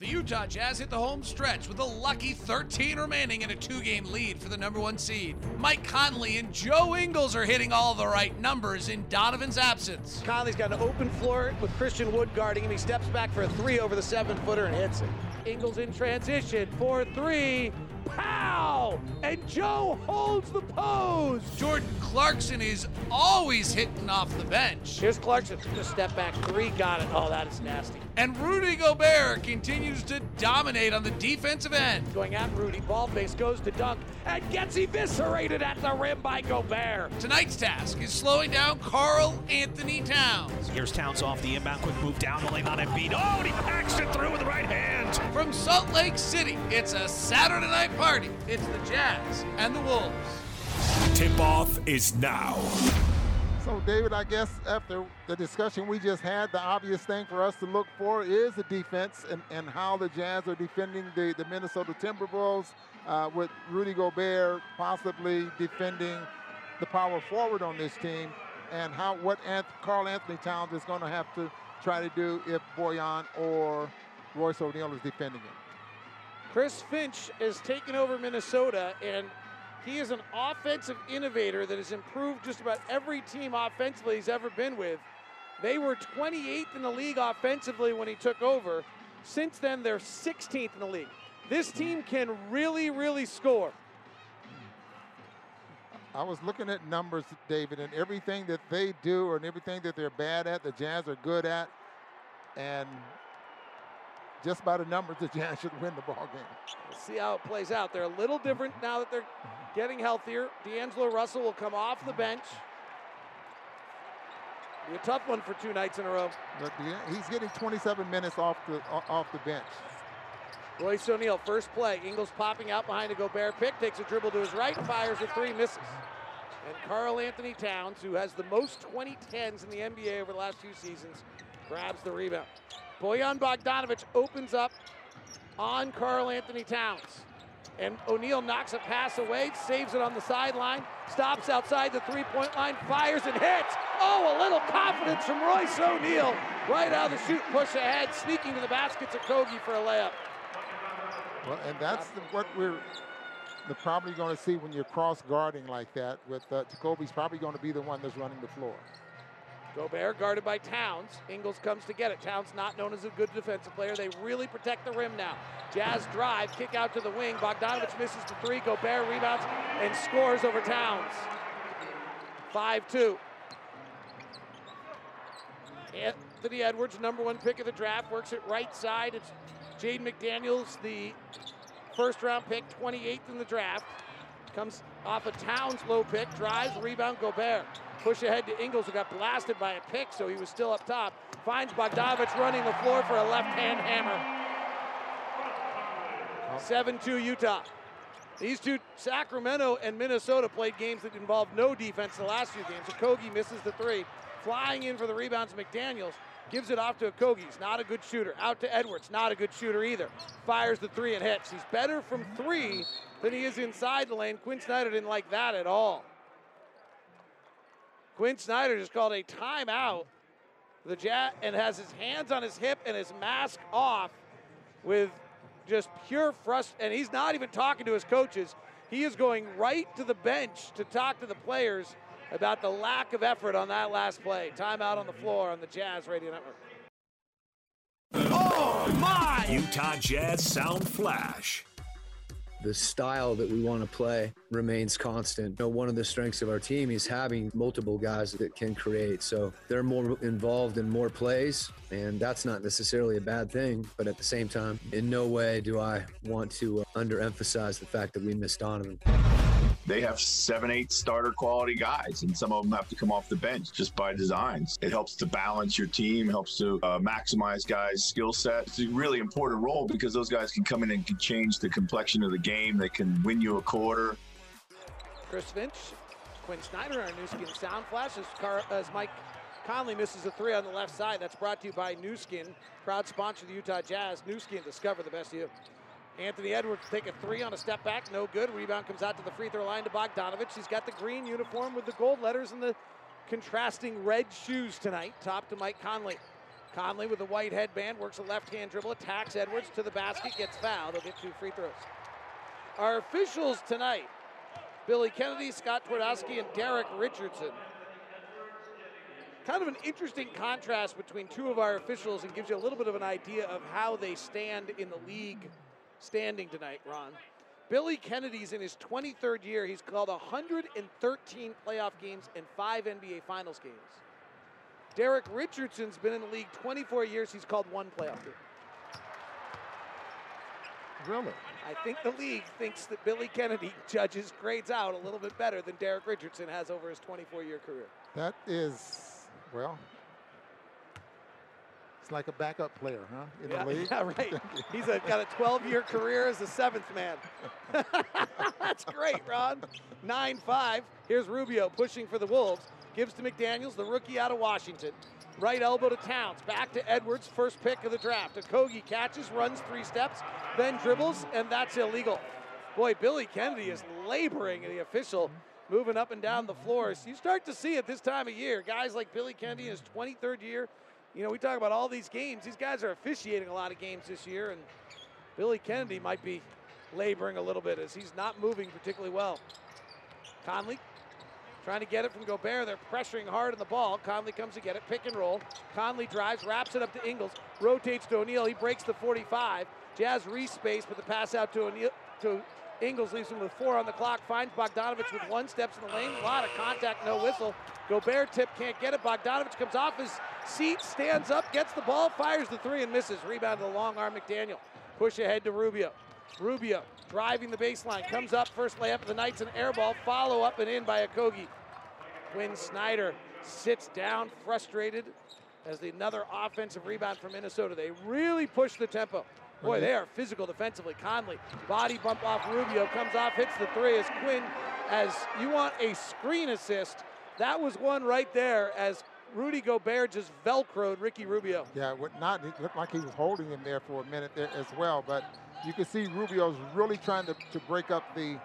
The Utah Jazz hit the home stretch with a lucky 13 remaining and a two game lead for the number one seed. Mike Conley and Joe Ingles are hitting all the right numbers in Donovan's absence. Conley's got an open floor with Christian Wood guarding him. He steps back for a three over the seven footer and hits it. Ingles in transition for three. Pow! And Joe holds the pose. Jordan Clarkson is always hitting off the bench. Here's Clarkson. Just step back three. Got it. Oh, that is nasty. And Rudy Gobert continues to dominate on the defensive end. Going at Rudy. Ball face goes to dunk and gets eviscerated at the rim by Gobert. Tonight's task is slowing down Karl Anthony Towns. Here's Towns off the inbound. Quick move down the lane on Embiid. Oh, and he packs it through with the right hand. From Salt Lake City, it's a Saturday night party. It's the Jazz and the Wolves. Tip off is now. So, David, I guess after the discussion we just had, the obvious thing for us to look for is the defense and, and how the Jazz are defending the, the Minnesota Timberwolves uh, with Rudy Gobert possibly defending the power forward on this team and how what Karl Anthony Towns is going to have to try to do if Bojan or Royce O'Neale is defending him. Chris Finch has taken over Minnesota, and he is an offensive innovator that has improved just about every team offensively he's ever been with. They were 28th in the league offensively when he took over. Since then, they're 16th in the league. This team can really, really score. I was looking at numbers, David, and everything that they do and everything that they're bad at, the Jazz are good at. And just by the numbers, the Jazz should win the ball game. We'll see how it plays out. They're a little different now that they're getting healthier. D'Angelo Russell will come off the bench. Be a tough one for two nights in a row. But he's getting 27 minutes off the off the bench. Royce O'Neale, first play. Ingles popping out behind a Gobert pick, takes a dribble to his right, fires a three, misses. And Karl Anthony Towns, who has the most 2010s in the NBA over the last two seasons, grabs the rebound. Bojan Bogdanovich opens up on Karl Anthony Towns. And O'Neale knocks a pass away, saves it on the sideline, stops outside the three point line, fires and hits. Oh, a little confidence from Royce O'Neale. Right out of the shoot, push ahead, sneaking to the basket to Kogi for a layup. Well, and that's the, what we're the probably going to see when you're cross guarding like that. With uh, Jacoby's probably going to be the one that's running the floor. Gobert guarded by Towns. Ingles comes to get it. Towns not known as a good defensive player. They really protect the rim now. Jazz drive, kick out to the wing. Bogdanovich misses the three. Gobert rebounds and scores over Towns. 5-2. Anthony Edwards, number one pick of the draft, works it right side. It's Jaden McDaniels, the first round pick, 28th in the draft. Comes off a Towns low pick, drives, rebound, Gobert. Push ahead to Ingles, who got blasted by a pick, so he was still up top. Finds Bogdanovic running the floor for a left hand hammer. 7 2 Utah. These two, Sacramento and Minnesota, played games that involved no defense the last few games. So Kogi misses the three. Flying in for the rebounds, McDaniels gives it off to Okogie. He's not a good shooter. Out to Edwards, not a good shooter either. Fires the three and hits. He's better from three than he is inside the lane. Quinn Snyder didn't like that at all. Quinn Snyder just called a timeout. The Jazz and has his hands on his hip and his mask off with just pure frustration. And he's not even talking to his coaches. He is going right to the bench to talk to the players about the lack of effort on that last play. Timeout on the floor on the Jazz Radio Network. Oh my! Utah Jazz Sound Flash the style that we want to play remains constant. You know, one of the strengths of our team is having multiple guys that can create. So they're more involved in more plays, and that's not necessarily a bad thing. But at the same time, in no way do I want to uh, underemphasize the fact that we missed Donovan they have seven, eight starter quality guys, and some of them have to come off the bench just by designs. It helps to balance your team, helps to uh, maximize guys' skill set. It's a really important role because those guys can come in and can change the complexion of the game. They can win you a quarter. Chris Finch, Quinn Snyder, our Nu Skin Sound Flash, as, Car- as Mike Conley misses a three on the left side. That's brought to you by Nu Skin, proud sponsor of the Utah Jazz. Nu Skin, discover the best of you. Anthony Edwards take a three on a step back, no good. Rebound comes out to the free throw line to Bogdanovich. He's got the green uniform with the gold letters and the contrasting red shoes tonight. Top to Mike Conley. Conley with the white headband works a left hand dribble, attacks Edwards to the basket, gets fouled. He'll get two free throws. Our officials tonight Billy Kennedy, Scott Twardowski, and Derek Richardson. Kind of an interesting contrast between two of our officials and gives you a little bit of an idea of how they stand in the league standing tonight, Ron. Billy Kennedy's in his 23rd year. He's called 113 playoff games and five NBA Finals games. Derek Richardson's been in the league 24 years. He's called one playoff game. Really? I think the league thinks that Billy Kennedy judges grades out a little bit better than Derek Richardson has over his 24 year career. That is, well, it's like a backup player, huh? In yeah, the league. yeah, right. He's a, got a 12 year career as a seventh man. That's great, Ron. 9 5. Here's Rubio pushing for the Wolves. Gives to McDaniels, the rookie out of Washington. Right elbow to Towns. Back to Edwards, first pick of the draft. Okogie catches, runs three steps, then dribbles, and that's illegal. Boy, Billy Kennedy is laboring the official, moving up and down the floors. You start to see it this time of year. Guys like Billy Kennedy in his 23rd year. You know, we talk about all these games. These guys are officiating a lot of games this year, and Billy Kennedy might be laboring a little bit as he's not moving particularly well. Conley Trying to get it from Gobert. They're pressuring hard on the ball. Conley comes to get it. Pick and roll. Conley drives, wraps it up to Ingles, rotates to O'Neale. He breaks the 45. Jazz re-space, but the pass out to O'Neale to Ingles leaves him with four on the clock. Finds Bogdanovich with one steps in the lane. A lot of contact, no whistle. Gobert tip can't get it. Bogdanovich comes off his seat, stands up, gets the ball, fires the three and misses. Rebound to the long arm McDaniel. Push ahead to Rubio. Rubio driving the baseline, comes up, first layup of the Knights, an air ball, follow up and in by Okogie. Quinn Snyder sits down, frustrated, as the another offensive rebound for Minnesota. They really push the tempo. Boy, they are physical defensively. Conley, body bump off Rubio, comes off, hits the three as Quinn, as you want a screen assist. That was one right there as Rudy Gobert just velcroed Ricky Rubio. Yeah, it would not. It looked like he was holding him there for a minute there as well. But you can see Rubio's really trying to, to break up the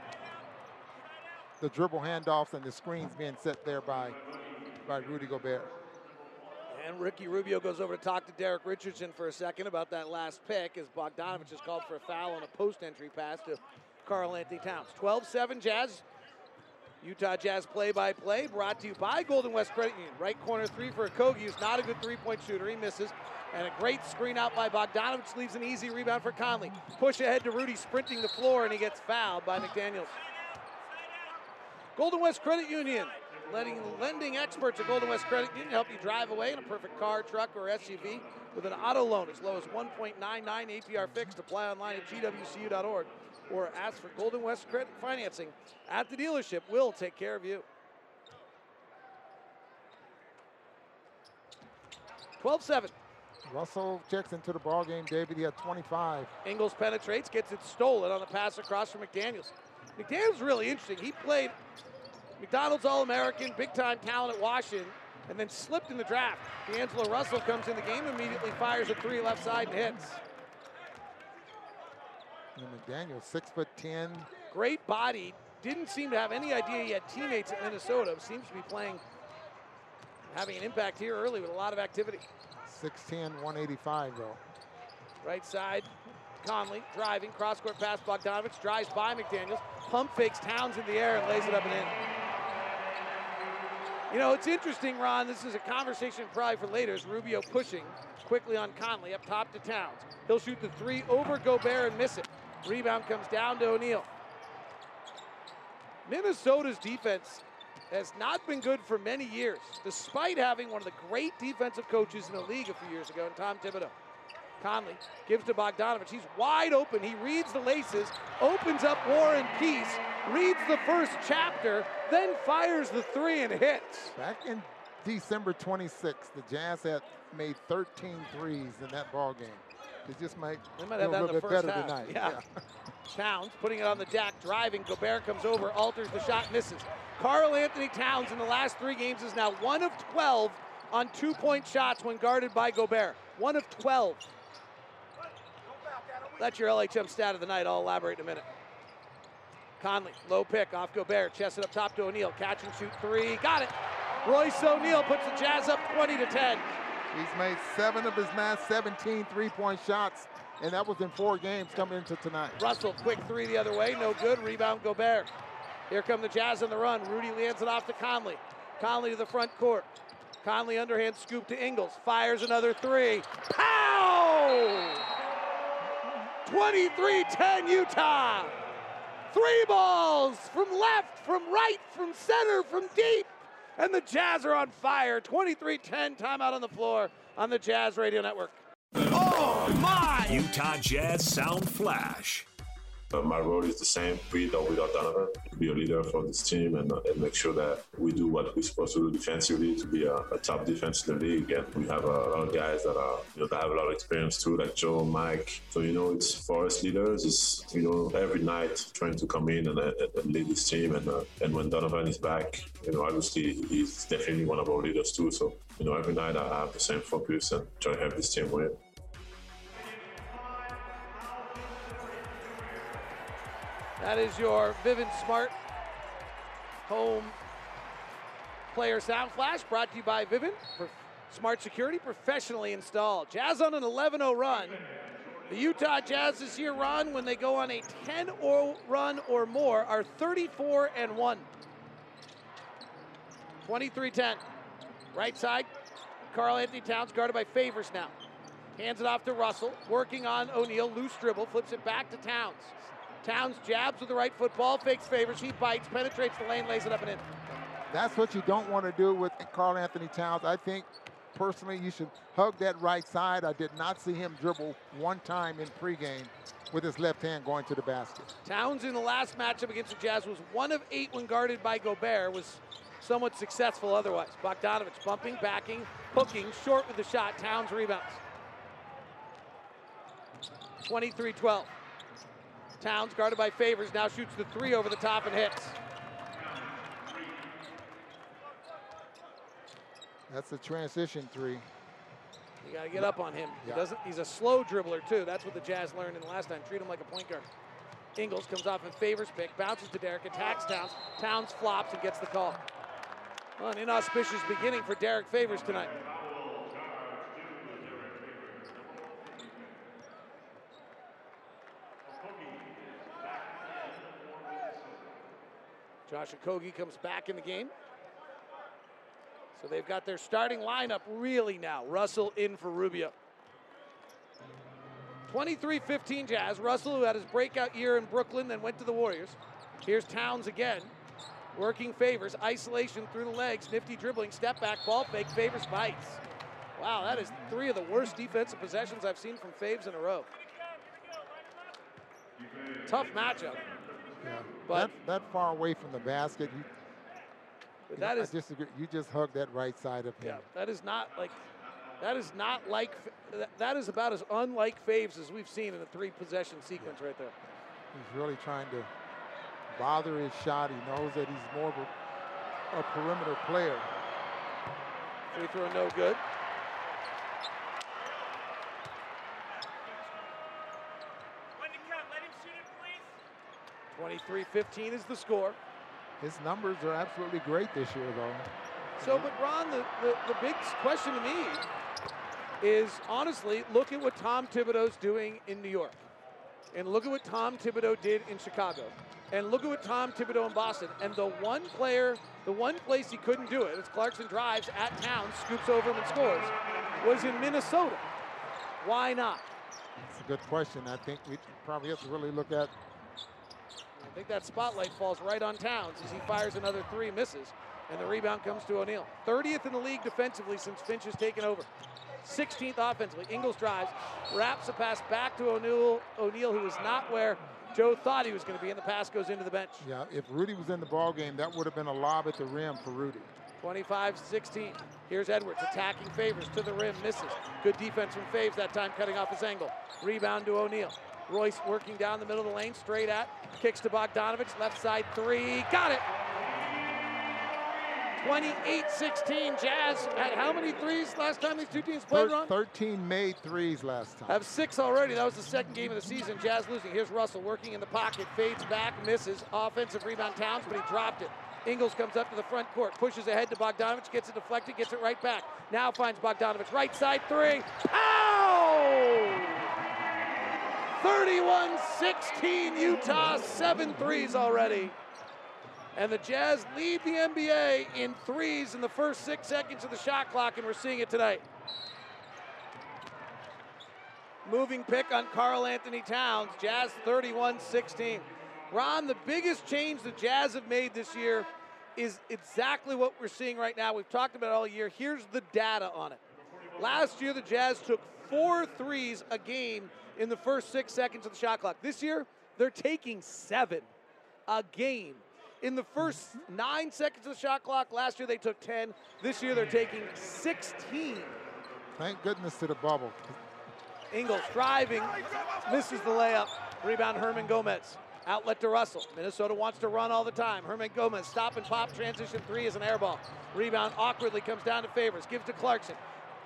the dribble handoffs and the screens being set there by, by Rudy Gobert. And Ricky Rubio goes over to talk to Derek Richardson for a second about that last pick as Bogdanovich has called for a foul on a post entry pass to Karl-Anthony Towns. 12 7 Jazz. Utah Jazz play by play brought to you by Golden West Credit Union. Right corner three for Okogie, who's not a good three point shooter. He misses. And a great screen out by Bogdanovich leaves an easy rebound for Conley. Push ahead to Rudy, sprinting the floor, and he gets fouled by McDaniels. Golden West Credit Union, letting lending experts at Golden West Credit Union help you drive away in a perfect car, truck, or SUV with an auto loan as low as 1.99 APR fixed. Apply online at gwcu.org or ask for Golden West Credit Financing at the dealership. We'll take care of you. 12-7. Russell checks into the ball game, David. He had 25. Ingles penetrates, gets it stolen on the pass across from McDaniels. McDaniel's really interesting. He played McDonald's All American, big time talent at Washington, and then slipped in the draft. D'Angelo Russell comes in the game, immediately fires a three left side and hits. And McDaniel, six foot ten. Great body. Didn't seem to have any idea he had teammates at Minnesota. Seems to be playing, having an impact here early with a lot of activity. 6'10, 185 though. Right side, Conley driving, cross court pass. Bogdanovich drives by McDaniels, pump fakes Towns in the air and lays it up and in. You know, it's interesting, Ron. This is a conversation probably for later. Is Rubio pushing quickly on Conley up top to Towns? He'll shoot the three over Gobert and miss it. Rebound comes down to O'Neale. Minnesota's defense has not been good for many years, despite having one of the great defensive coaches in the league a few years ago, in Tom Thibodeau. Conley gives to Bogdanovich. He's wide open. He reads the laces, opens up War and Peace, reads the first chapter, then fires the three and hits. Back in December 26th, the Jazz had made 13 threes in that ball game. They just might, they might have that a in little the first better half. tonight. Yeah. yeah. Towns putting it on the deck, driving. Gobert comes over, alters the shot, misses. Karl-Anthony Towns in the last three games is now one of 12 on two point shots when guarded by Gobert. One of 12. That's your LHM stat of the night. I'll elaborate in a minute. Conley, low pick off Gobert, chest it up top to O'Neale. Catch and shoot three. Got it. Royce O'Neale puts the Jazz up 20 to 10. He's made seven of his last 17 three-point shots, and that was in four games coming into tonight. Russell, quick three the other way, no good. Rebound, Gobert. Here come the Jazz on the run. Rudy lands it off to Conley. Conley to the front court. Conley underhand scoop to Ingles. Fires another three. Pow! 23-10 Utah. Three balls from left, from right, from center, from deep. And the Jazz are on fire. 23-10 timeout on the floor on the Jazz Radio Network. Oh my! Utah Jazz Sound Flash. My role is the same with or without Donovan, be a leader for this team and, uh, and make sure that we do what we're supposed to do defensively to be a, a top defense in the league. And we have a lot of guys that are, you know, that have a lot of experience too, like Joe, Mike. So, you know, it's for us leaders, it's, you know, every night trying to come in and, uh, and lead this team. And, uh, and when Donovan is back, you know, obviously he's definitely one of our leaders too. So, you know, every night I have the same focus and try to help this team win. That is your Vivint Smart Home Player Sound Flash brought to you by Vivint. For smart security professionally installed. Jazz on an 11 0 run. The Utah Jazz this year run when they go on a 10 0 run or more are 34 and 1. 23 10. Right side, Karl-Anthony Towns guarded by Favors now. Hands it off to Russell, working on O'Neale, loose dribble, flips it back to Towns. Towns jabs with the right football, fakes Favors, he bites, penetrates the lane, lays it up and in. That's what you don't want to do with Karl-Anthony Towns. I think personally you should hug that right side. I did not see him dribble one time in pregame with his left hand going to the basket. Towns in the last matchup against the Jazz was one of eight when guarded by Gobert, was somewhat successful otherwise. Bogdanovich bumping, backing, hooking, short with the shot. Towns rebounds. 23-12. Towns guarded by Favors now shoots the three over the top and hits. That's the transition three. You got to get up on him. Yeah. He doesn't. He's a slow dribbler too. That's what the Jazz learned in the last time. Treat him like a point guard. Ingles comes off and favors pick, bounces to Derek, attacks Towns. Towns flops and gets the call. Well, an inauspicious beginning for Derek Favors tonight. Josh Okogie comes back in the game. So they've got their starting lineup really now. Russell in for Rubio. 23-15 Jazz. Russell, who had his breakout year in Brooklyn, then went to the Warriors. Here's Towns again. Working favors, isolation through the legs, nifty dribbling, step back, ball fake, favors bites. Wow, that is three of the worst defensive possessions I've seen from Faves in a row. Tough matchup. Yeah. But- that, that far away from the basket, you, But that is I disagree. You just hug that right side of him. Yeah, that is not like that is not like that- is about as unlike Faves as we've seen in a three possession sequence right there. He's really trying to bother his shot. He knows that he's more of a, a perimeter player. Free throw no good. When to count, let him shoot it, please. 23-15 is the score. His numbers are absolutely great this year, though. So, but Ron, the, the, the big question to me is honestly, look at what Tom Thibodeau's doing in New York. And look at what Tom Thibodeau did in Chicago. And look at what Tom Thibodeau in Boston. And the one player, the one place he couldn't do it, as Clarkson drives at town, scoops over him and scores, was in Minnesota. Why not? It's a good question. I think we probably have to really look at I think that spotlight falls right on Towns as he fires another three, misses, and the rebound comes to O'Neale. 30th in the league defensively since Finch has taken over. 16th offensively. Ingles drives, wraps a pass back to O'Neale, O'Neale, who is not where Joe thought he was going to be, and the pass goes into the bench. Yeah, if Rudy was in the ball game, that would have been a lob at the rim for Rudy. 25-16. Here's Edwards attacking Favors to the rim, misses. Good defense from Faves that time, cutting off his angle. Rebound to O'Neale. Royce working down the middle of the lane, straight at, kicks to Bogdanovich, left side three, got it. 28-16, Jazz had how many threes last time these two teams played, Ron? 13 made threes last time. Have six already. That was the second game of the season. Jazz losing. Here's Russell working in the pocket, fades back, misses. Offensive rebound Towns, but he dropped it. Ingles comes up to the front court, pushes ahead to Bogdanovich, gets it deflected, gets it right back. Now finds Bogdanovich, right side three. Ow! 31-16 Utah, seven threes already. And the Jazz lead the NBA in threes in the first six seconds of the shot clock, and we're seeing it tonight. Moving pick on Karl Anthony Towns, Jazz 31 16. Ron, the biggest change the Jazz have made this year is exactly what we're seeing right now. We've talked about it all year. Here's the data on it. Last year, the Jazz took four threes a game in the first six seconds of the shot clock. This year, they're taking seven a game. In the first nine seconds of the shot clock, last year they took 10. This year they're taking 16. Thank goodness to the bubble. Ingles driving, misses the layup. Rebound Hernangomez. Outlet to Russell. Minnesota wants to run all the time. Hernangomez, stop and pop, transition three is an air ball. Rebound awkwardly comes down to Favors, gives to Clarkson.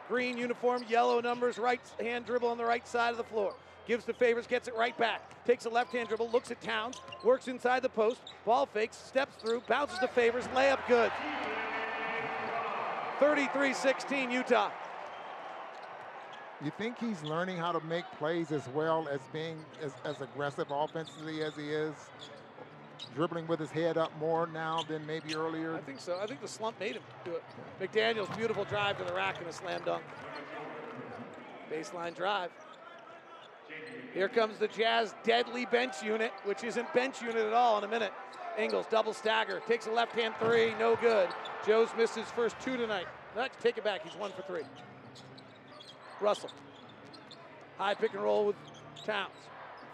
Green uniform, yellow numbers, right hand dribble on the right side of the floor. Gives to Favors, gets it right back. Takes a left hand dribble, looks at Towns, works inside the post, ball fakes, steps through, bounces to Favors, layup good. 33 16 Utah. You think he's learning how to make plays as well as being as, as aggressive offensively as he is? Dribbling with his head up more now than maybe earlier? I think so. I think the slump made him do it. McDaniels, beautiful drive to the rack and a slam dunk. Baseline drive. Here comes the Jazz deadly bench unit, which isn't bench unit at all in a minute. Ingles, double stagger, takes a left hand three, no good. Joe's missed his first two tonight. Let's take it back, he's one for three. Russell. High pick and roll with Towns.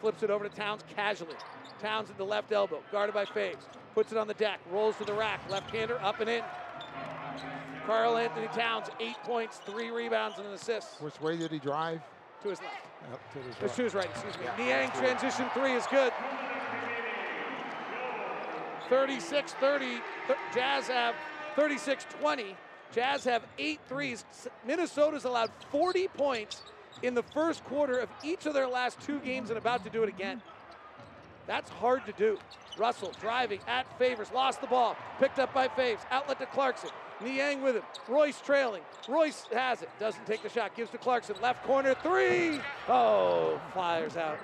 Flips it over to Towns casually. Towns at the left elbow, guarded by Faves. Puts it on the deck, rolls to the rack. Left-hander up and in. Karl Anthony Towns, eight points, three rebounds, and an assist. Which way did he drive? To his left. Up to his right. to his right, excuse me. Niang transition three is good. 36 30. Jazz have 36 20. Jazz have eight threes. Minnesota's allowed 40 points in the first quarter of each of their last two games and about to do it again. That's hard to do. Russell driving at Favors, lost the ball, picked up by Faves, outlet to Clarkson. Niang with him. Royce trailing. Royce has it. Doesn't take the shot. Gives to Clarkson. Left corner three. Oh, fires out.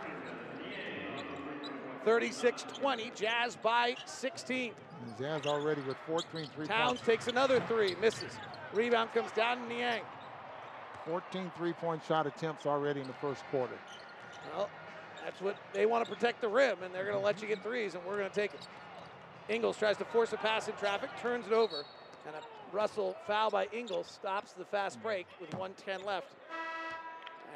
36 20. Jazz by 16. And Jazz already with 14 three Towns takes another three. Misses. Rebound comes down to Niang. 14 three-point shot attempts already in the first quarter. Well, that's what they want to protect the rim, and they're going to let you get threes, and we're going to take it. Ingles tries to force a pass in traffic, turns it over, and a Russell foul by Ingles stops the fast break with 110 left.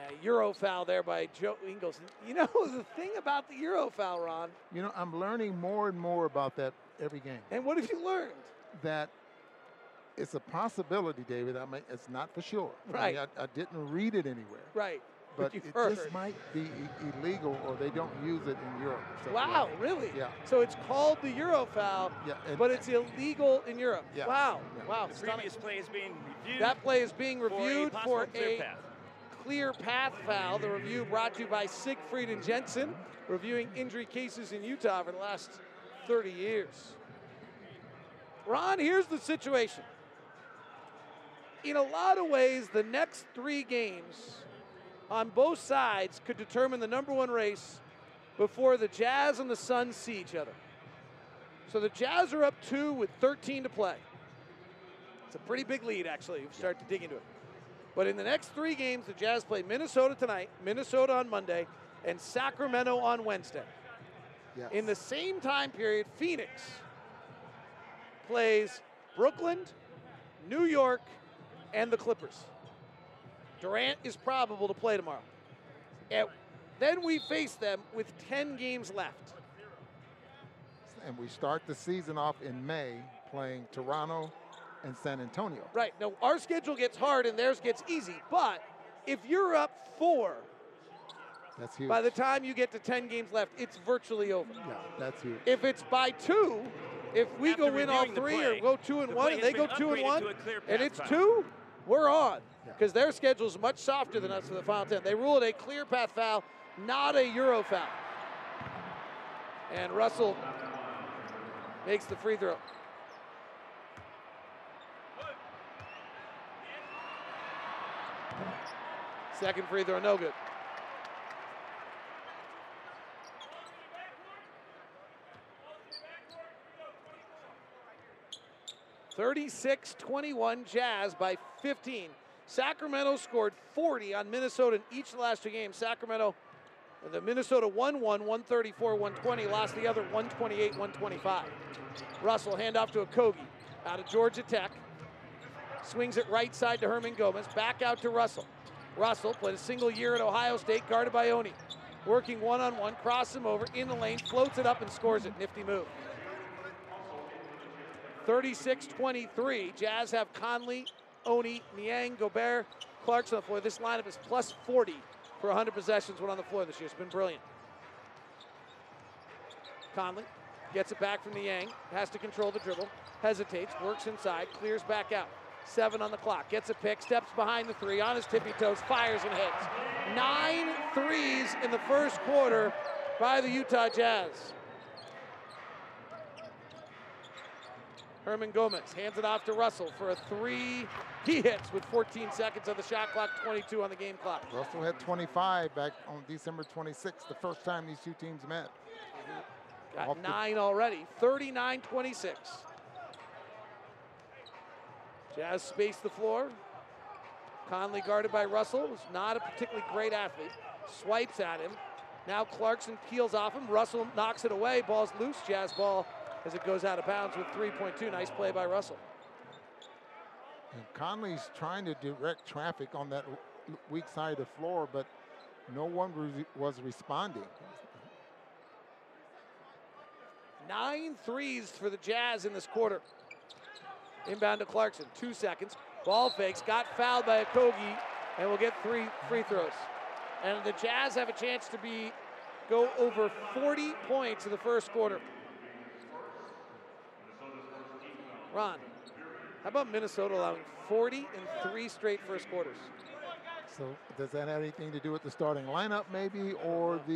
A Euro foul there by Joe Ingles. You know the thing about the Euro foul, Ron, You know, I'm learning more and more about that every game. and what have you learned? That it's a possibility, David. I mean, it's not for sure. I mean, Right. I, I didn't read it anywhere. Right. But you've it heard. just might be illegal, or they don't use it in Europe. or like Wow, that. really? Yeah. So it's called the Euro foul, Yeah, and- but it's illegal in Europe. Yeah, Wow. yeah. Wow. The stunning. previous play is being reviewed. That play is being reviewed for for a, possible clear a path. clear path foul. The review brought to you by Siegfried and Jensen, reviewing injury cases in Utah for the last 30 years. Ron, here's the situation. In a lot of ways, the next three games on both sides could determine the number one race before the Jazz and the Suns see each other. So the Jazz are up two with 13 to play. It's a pretty big lead, actually, if you start to dig into it. But in the next three games, the Jazz play Minnesota tonight, Minnesota on Monday, and Sacramento on Wednesday. Yes. In the same time period, Phoenix plays Brooklyn, New York, and the Clippers. Durant is probable to play tomorrow. And then we face them with 10 games left. and we start the season off in May playing Toronto and San Antonio. Right. Now, our schedule gets hard and theirs gets easy. But if you're up four That's huge. by the time you get to 10 games left, it's virtually over. yeah, that's huge. If it's by two, if we After go win all three play, or go two and one, and they go two and one, to a clear and it's foul. two, we're on because their schedule is much softer than us for the final 10. They ruled a clear path foul, not a Euro foul. And Russell makes the free throw. Second free throw, no good. Thirty-six, twenty-one, Jazz by 15. Sacramento scored 40 on Minnesota in each of the last two games. Sacramento, the Minnesota won one, 134, 120, lost the other 128, 125. Russell handoff to Okogie out of Georgia Tech. Swings it right side to Hernangomez. Back out to Russell. Russell played a single year at Ohio State, guarded by Oni. Working one on one, cross him over in the lane, floats it up and scores it. Nifty move. 36 23. Jazz have Conley, Oni, Niang, Gobert, Clarkson on the floor. This lineup is plus 40 for 100 possessions when on the floor this year. It's been brilliant. Conley gets it back from Niang, has to control the dribble, hesitates, works inside, clears back out. Seven on the clock, gets a pick, steps behind the three, on his tippy toes, fires and hits. Nine threes in the first quarter by the Utah Jazz. Hernangomez hands it off to Russell for a three. He hits with 14 seconds on the shot clock, 22 on the game clock. Russell had 25 back on December 26th, the first time these two teams met. Got Off nine already, 39 26. Jazz space the floor. Conley guarded by Russell, who's not a particularly great athlete. Swipes at him. Now Clarkson peels off him. Russell knocks it away. Ball's loose. Jazz ball as it goes out of bounds with 3.2. Nice play by Russell. And Conley's trying to direct traffic on that weak side of the floor, but no one re- was responding. Nine threes for the Jazz in this quarter. Inbound to Clarkson, two seconds. Ball fakes, got fouled by Okogie, and will get three free throws. And the Jazz have a chance to be go over 40 points in the first quarter. Ron, how about Minnesota allowing 40 in three straight first quarters? So does that have anything to do with the starting lineup, maybe, or the?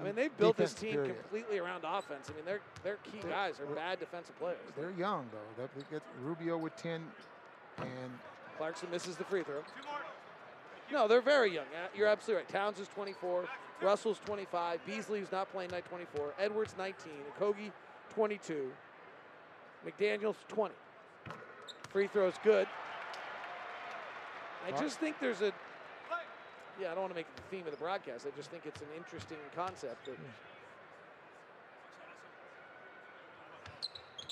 I mean, they've built this team period? completely around offense. I mean, their their key They're- guys are bad defensive players. They're young though. That we get Rubio with 10, and Clarkson misses the free throw. No, they're very young. You're absolutely right. Towns is 24. Russell's 25. Beasley's not playing night 24. Edwards 19. Kogi 22. McDaniel's 20. Free throw's good. I just think there's a. Yeah, I don't want to make it the theme of the broadcast. I just think it's an interesting concept.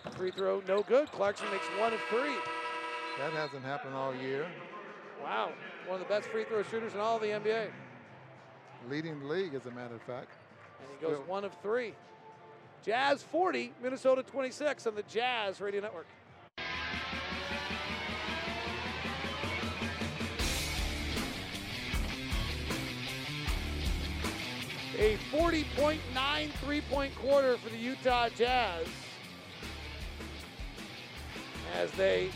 That free throw, no good. Clarkson makes one of three. that hasn't happened all year. Wow, one of the best free throw shooters in all of the NBA. Leading the league, as a matter of fact. And he goes Still- one of three. Jazz 40, Minnesota 26 on the Jazz Radio Network. A 40.9 three point quarter for the Utah Jazz as they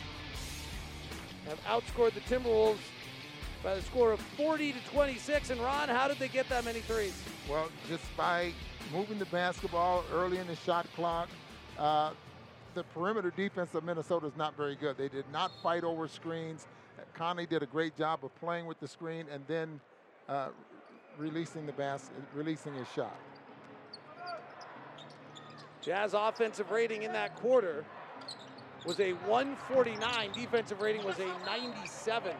have outscored the Timberwolves by the score of 40 to 26. And Ron, how did they get that many threes? Well, just by moving the basketball early in the shot clock, uh, the perimeter defense of Minnesota is not very good. They did not fight over screens. Conley did a great job of playing with the screen and then uh, releasing the basket, releasing his shot. Jazz offensive rating in that quarter was a 149. Defensive rating was a 97.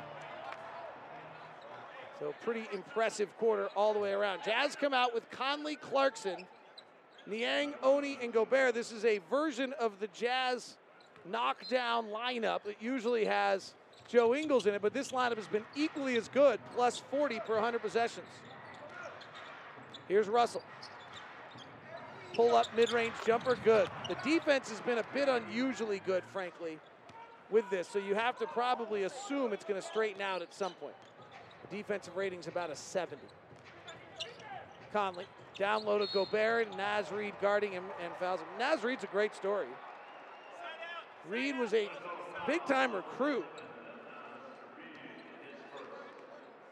So pretty impressive quarter all the way around. Jazz come out with Conley, Clarkson, Niang, Oni, and Gobert. This is a version of the Jazz knockdown lineup that usually has Joe Ingles in it, but this lineup has been equally as good, plus 40 per 100 possessions. Here's Russell. Pull up mid range jumper, good. The defense has been a bit unusually good, frankly, with this. So you have to probably assume it's going to straighten out at some point. Defensive rating's about a 70. Conley, down low to Gobert, Naz Reid guarding him and fouls him. Naz Reid's a great story. Reid was a big time recruit.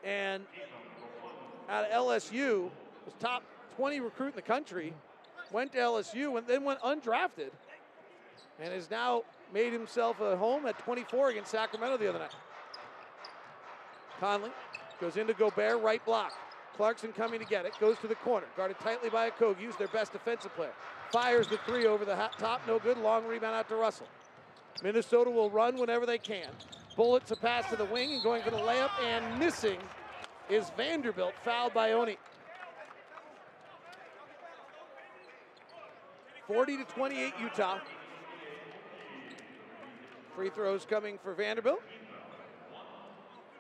And out of LSU, was top 20 recruit in the country, went to LSU and then went undrafted, and has now made himself a home at 24 against Sacramento the other night. Conley Goes into Gobert, right block. Clarkson coming to get it. Goes to the corner. Guarded tightly by Okogie. Use their best defensive player. Fires the three over the top. No good. Long rebound out to Russell. Minnesota will run whenever they can. Bullets a pass to the wing and going for the layup and missing is Vanderbilt, fouled by Oni. 40 to 28 Utah. Free throws coming for Vanderbilt.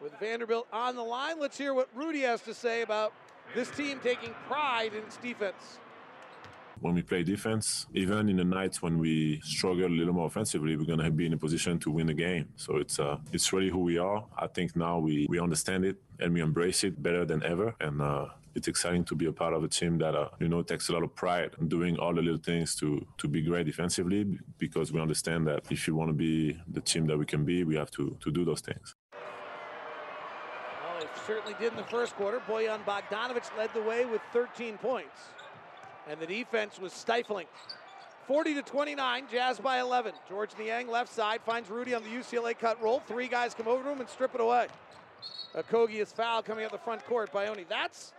With Vanderbilt on the line, let's hear what Rudy has to say about this team taking pride in its defense. When we play defense, even in the nights when we struggle a little more offensively, we're gonna be in a position to win the game. So it's uh, it's really who we are. I think now we we understand it and we embrace it better than ever. And uh, it's exciting to be a part of a team that uh, you know takes a lot of pride in doing all the little things to to be great defensively because we understand that if you want to be the team that we can be, we have to to do those things. Certainly did in the first quarter. Bojan Bogdanovic led the way with 13 points and the defense was stifling. 40 to 29, Jazz by 11. Georges Niang left side finds Rudy on the UCLA cut roll. Three guys come over to him and strip it away. Okogie is foul coming up the front court by Oni. That's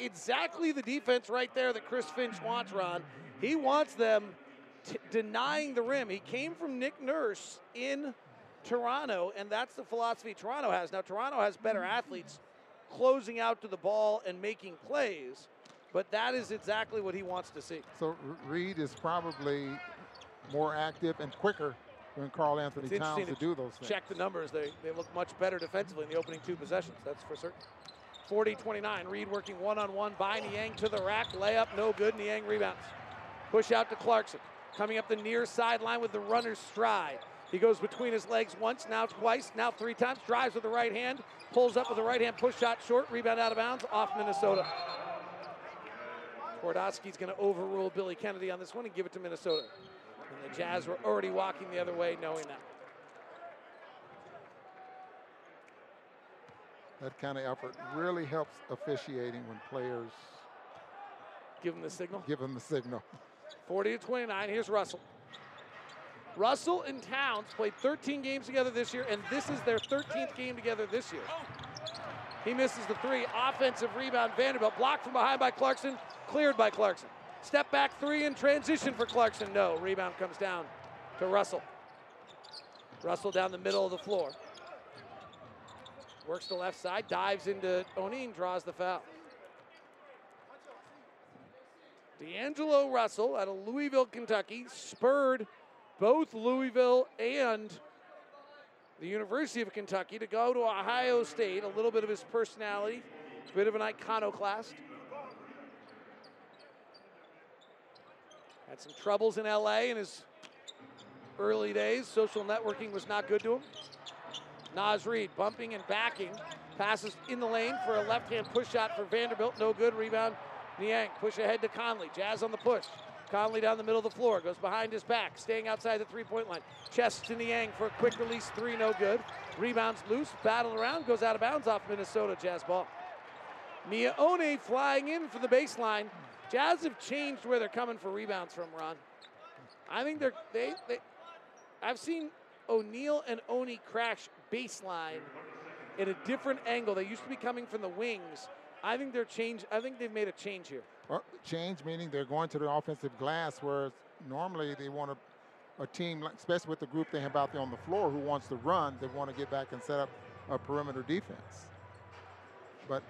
exactly the defense right there that Chris Finch wants, Ron. He wants them t- denying the rim. He came from Nick Nurse in Toronto, and that's the philosophy Toronto has. Now, Toronto has better athletes closing out to the ball and making plays. But that is exactly what he wants to see. So Reid is probably more active and quicker than Karl-Anthony Towns to, to do those things. Check the numbers. They, they look much better defensively in the opening two possessions. That's for certain. 40-29. Reid working one-on-one by Niang to the rack. Layup, no good. Niang rebounds. Push out to Clarkson. Coming up the near sideline with the runner's stride. He goes between his legs once, now twice, now three times. Drives with the right hand. Pulls up with the right hand. Push shot short. Rebound out of bounds. Off Minnesota. Twardowski's going to overrule Billy Kennedy on this one and give it to Minnesota. And the Jazz were already walking the other way knowing that. That kind of effort really helps officiating when players give them the signal. Give them the signal. 40 to 29. Here's Russell. Russell and Towns played 13 games together this year, and this is their 13th game together this year. He misses the three. Offensive rebound. Vanderbilt blocked from behind by Clarkson. Cleared by Clarkson. Step back three in transition for Clarkson. No. Rebound comes down to Russell. Russell down the middle of the floor. Works the left side, dives into O'Neale, draws the foul. D'Angelo Russell out of Louisville, Kentucky, spurred both Louisville and the University of Kentucky to go to Ohio State. A little bit of his personality, a bit of an iconoclast. Had some troubles in LA in his early days. Social networking was not good to him. Naz Reid bumping and backing. Passes in the lane for a left hand push shot for Vanderbilt. No good. Rebound. Niang. Push ahead to Conley. Jazz on the push. Conley down the middle of the floor, goes behind his back, staying outside the three point line. Chest to Niang for a quick release three, no good. Rebounds loose, battle around, goes out of bounds off Minnesota Jazz ball. Miye Oni flying in for the baseline. Jazz have changed where they're coming for rebounds from, Ron. I think they're, they, they I've seen O'Neale and Oni crash baseline in a different angle. They used to be coming from the wings. I think they're changed. I think they've made a change here. Change meaning they're going to the offensive glass, where normally they want a, a team, especially with the group they have out there on the floor who wants to run, they want to get back and set up a perimeter defense. But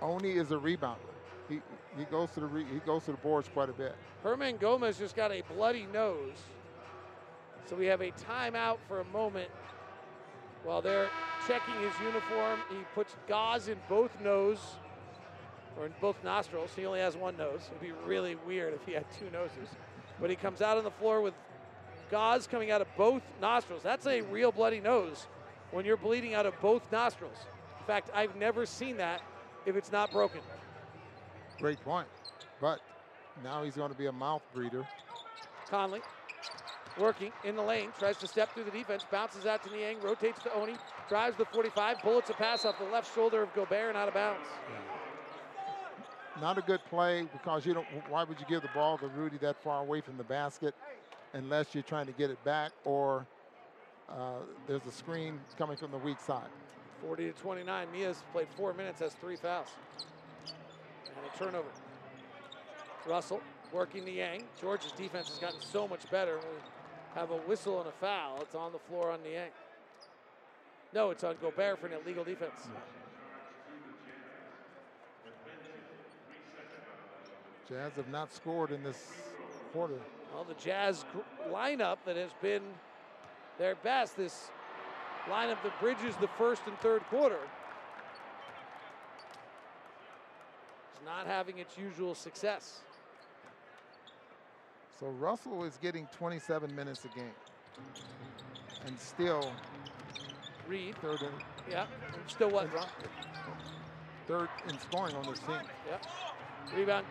Oni is a rebounder. He, he goes to the re, he goes to the boards quite a bit. Hernangomez just got a bloody nose, so we have a timeout for a moment while they're checking his uniform. He puts gauze in both nose or in both nostrils. He only has one nose. It'd be really weird if he had two noses. But he comes out on the floor with gauze coming out of both nostrils. That's a real bloody nose when you're bleeding out of both nostrils. In fact, I've never seen that if it's not broken. Great point. But now he's going to be a mouth breather. Conley working in the lane, tries to step through the defense, bounces out to Niang, rotates to Oni, drives the 45, bullets a pass off the left shoulder of Gobert and out of bounds. Yeah not a good play because you don't. Why would you give the ball to Rudy that far away from the basket, unless you're trying to get it back or uh, there's a screen coming from the weak side. 40 to 29. Miye's played four minutes, has three fouls. And a turnover. Russell working the Yang. George's defense has gotten so much better. We have a whistle and a foul, it's on the floor on Niang. No, it's on Gobert for an illegal defense. Jazz have not scored in this quarter. Well, the Jazz lineup that has been their best, this lineup that bridges the first and third quarter, is not having its usual success. So Russell is getting 27 minutes a game. And still Reid, third in, yeah, and still what, third in scoring on this team. Yep. Rebound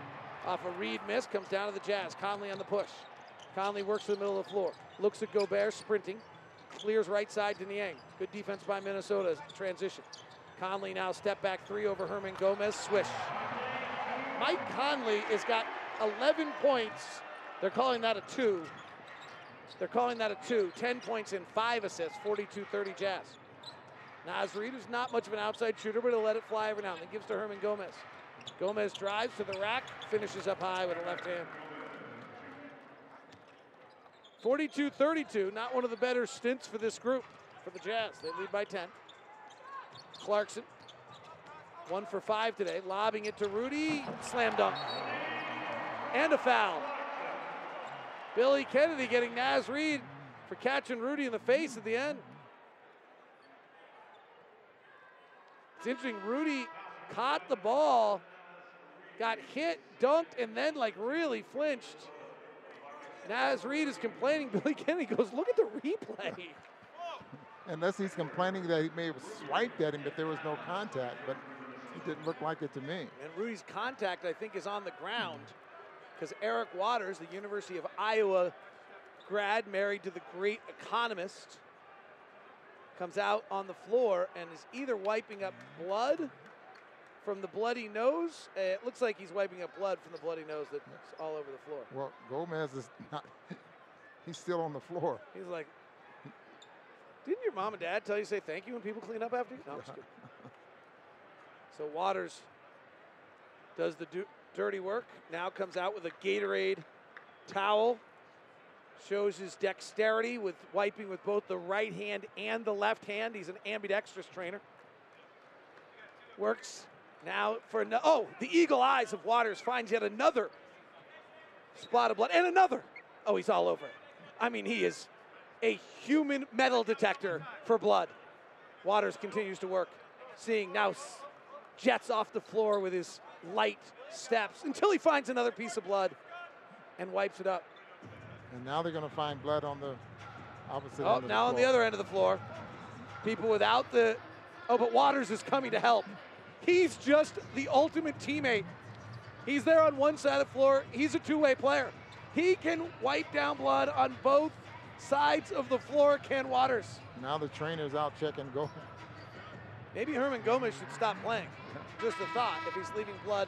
off a Reid miss comes down to the Jazz. Conley on the push. Conley works to the middle of the floor. Looks at Gobert sprinting. Clears right side to Niang. Good defense by Minnesota. Transition. Conley now step back three over Hernangomez. Swish. Mike Conley has got 11 points. They're calling that a two. They're calling that a two. 10 points and five assists. 42-30 Jazz. Naz Reid is not much of an outside shooter, but he'll let it fly every now and then. Gives to Hernangomez. Gomez drives to the rack, finishes up high with a left hand. 42 32, not one of the better stints for this group, for the Jazz. They lead by 10. Clarkson, one for five today, lobbing it to Rudy, slam dunk. And a foul. Billy Kennedy getting Naz Reid for catching Rudy in the face at the end. It's interesting, Rudy caught the ball, got hit, dunked, and then like really flinched. Naz Reid is complaining. Billy Kennedy goes, look at the replay. Unless he's complaining that he may have swiped at him but there was no contact, but it didn't look like it to me. And Rudy's contact, I think, is on the ground because Eric Waters, the University of Iowa grad, married to the great economist, comes out on the floor and is either wiping up blood from the bloody nose. Uh, It looks like he's wiping up blood from the bloody nose that's all over the floor. Well, Gomez is not, he's still on the floor. He's like, didn't your mom and dad tell you to say thank you when people clean up after you? No, kidding. So Waters does the du- dirty work. Now comes out with a Gatorade towel. Shows his dexterity with wiping with both the right hand and the left hand. He's an ambidextrous trainer. Works now for no- oh the eagle eyes of Waters finds yet another spot of blood and another. Oh, he's all over. I mean, he is a human metal detector for blood. Waters continues to work, seeing now jets off the floor with his light steps until he finds another piece of blood and wipes it up. And now they're going to find blood on the opposite Oh, end of now on the other end of the floor, people without the. Oh, but Waters is coming to help. He's just the ultimate teammate. He's there on one side of the floor. He's a two-way player. He can wipe down blood on both sides of the floor. Ken Waters. Now the trainer's out checking Gomez. Maybe Hernangomez should stop playing. Just a thought. If he's leaving blood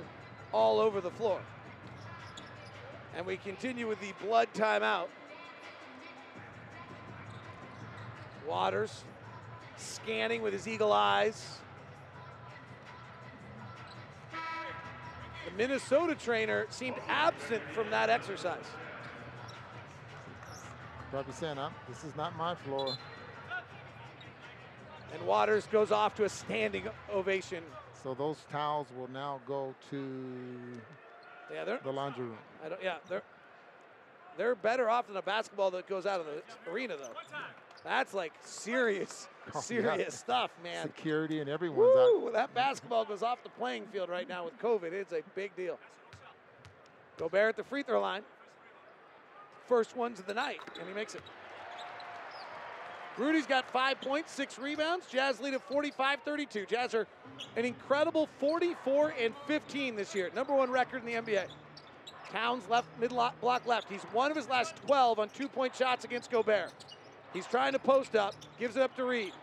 all over the floor. And we continue with the blood timeout. Waters scanning with his eagle eyes. The Minnesota trainer seemed absent from that exercise. Probably saying, "I'm- this is not my floor. And Waters goes off to a standing ovation. So those towels will now go to Yeah, they're the laundry room. I don't. Yeah, they're they're better off than a basketball that goes out of the arena, though. That's like serious, Oh, yeah. serious stuff, man. Security and everyone's out. That basketball goes off the playing field right now with COVID. It's a big deal. Gobert at the free throw line. First ones of the night, and he makes it. Rudy's got five points, six rebounds. Jazz lead at 45 32. Jazz are an incredible 44 and 15 this year. Number one record in the NBA. Towns left, mid block left. He's one of his last 12 on two point shots against Gobert. He's trying to post up, gives it up to Reid.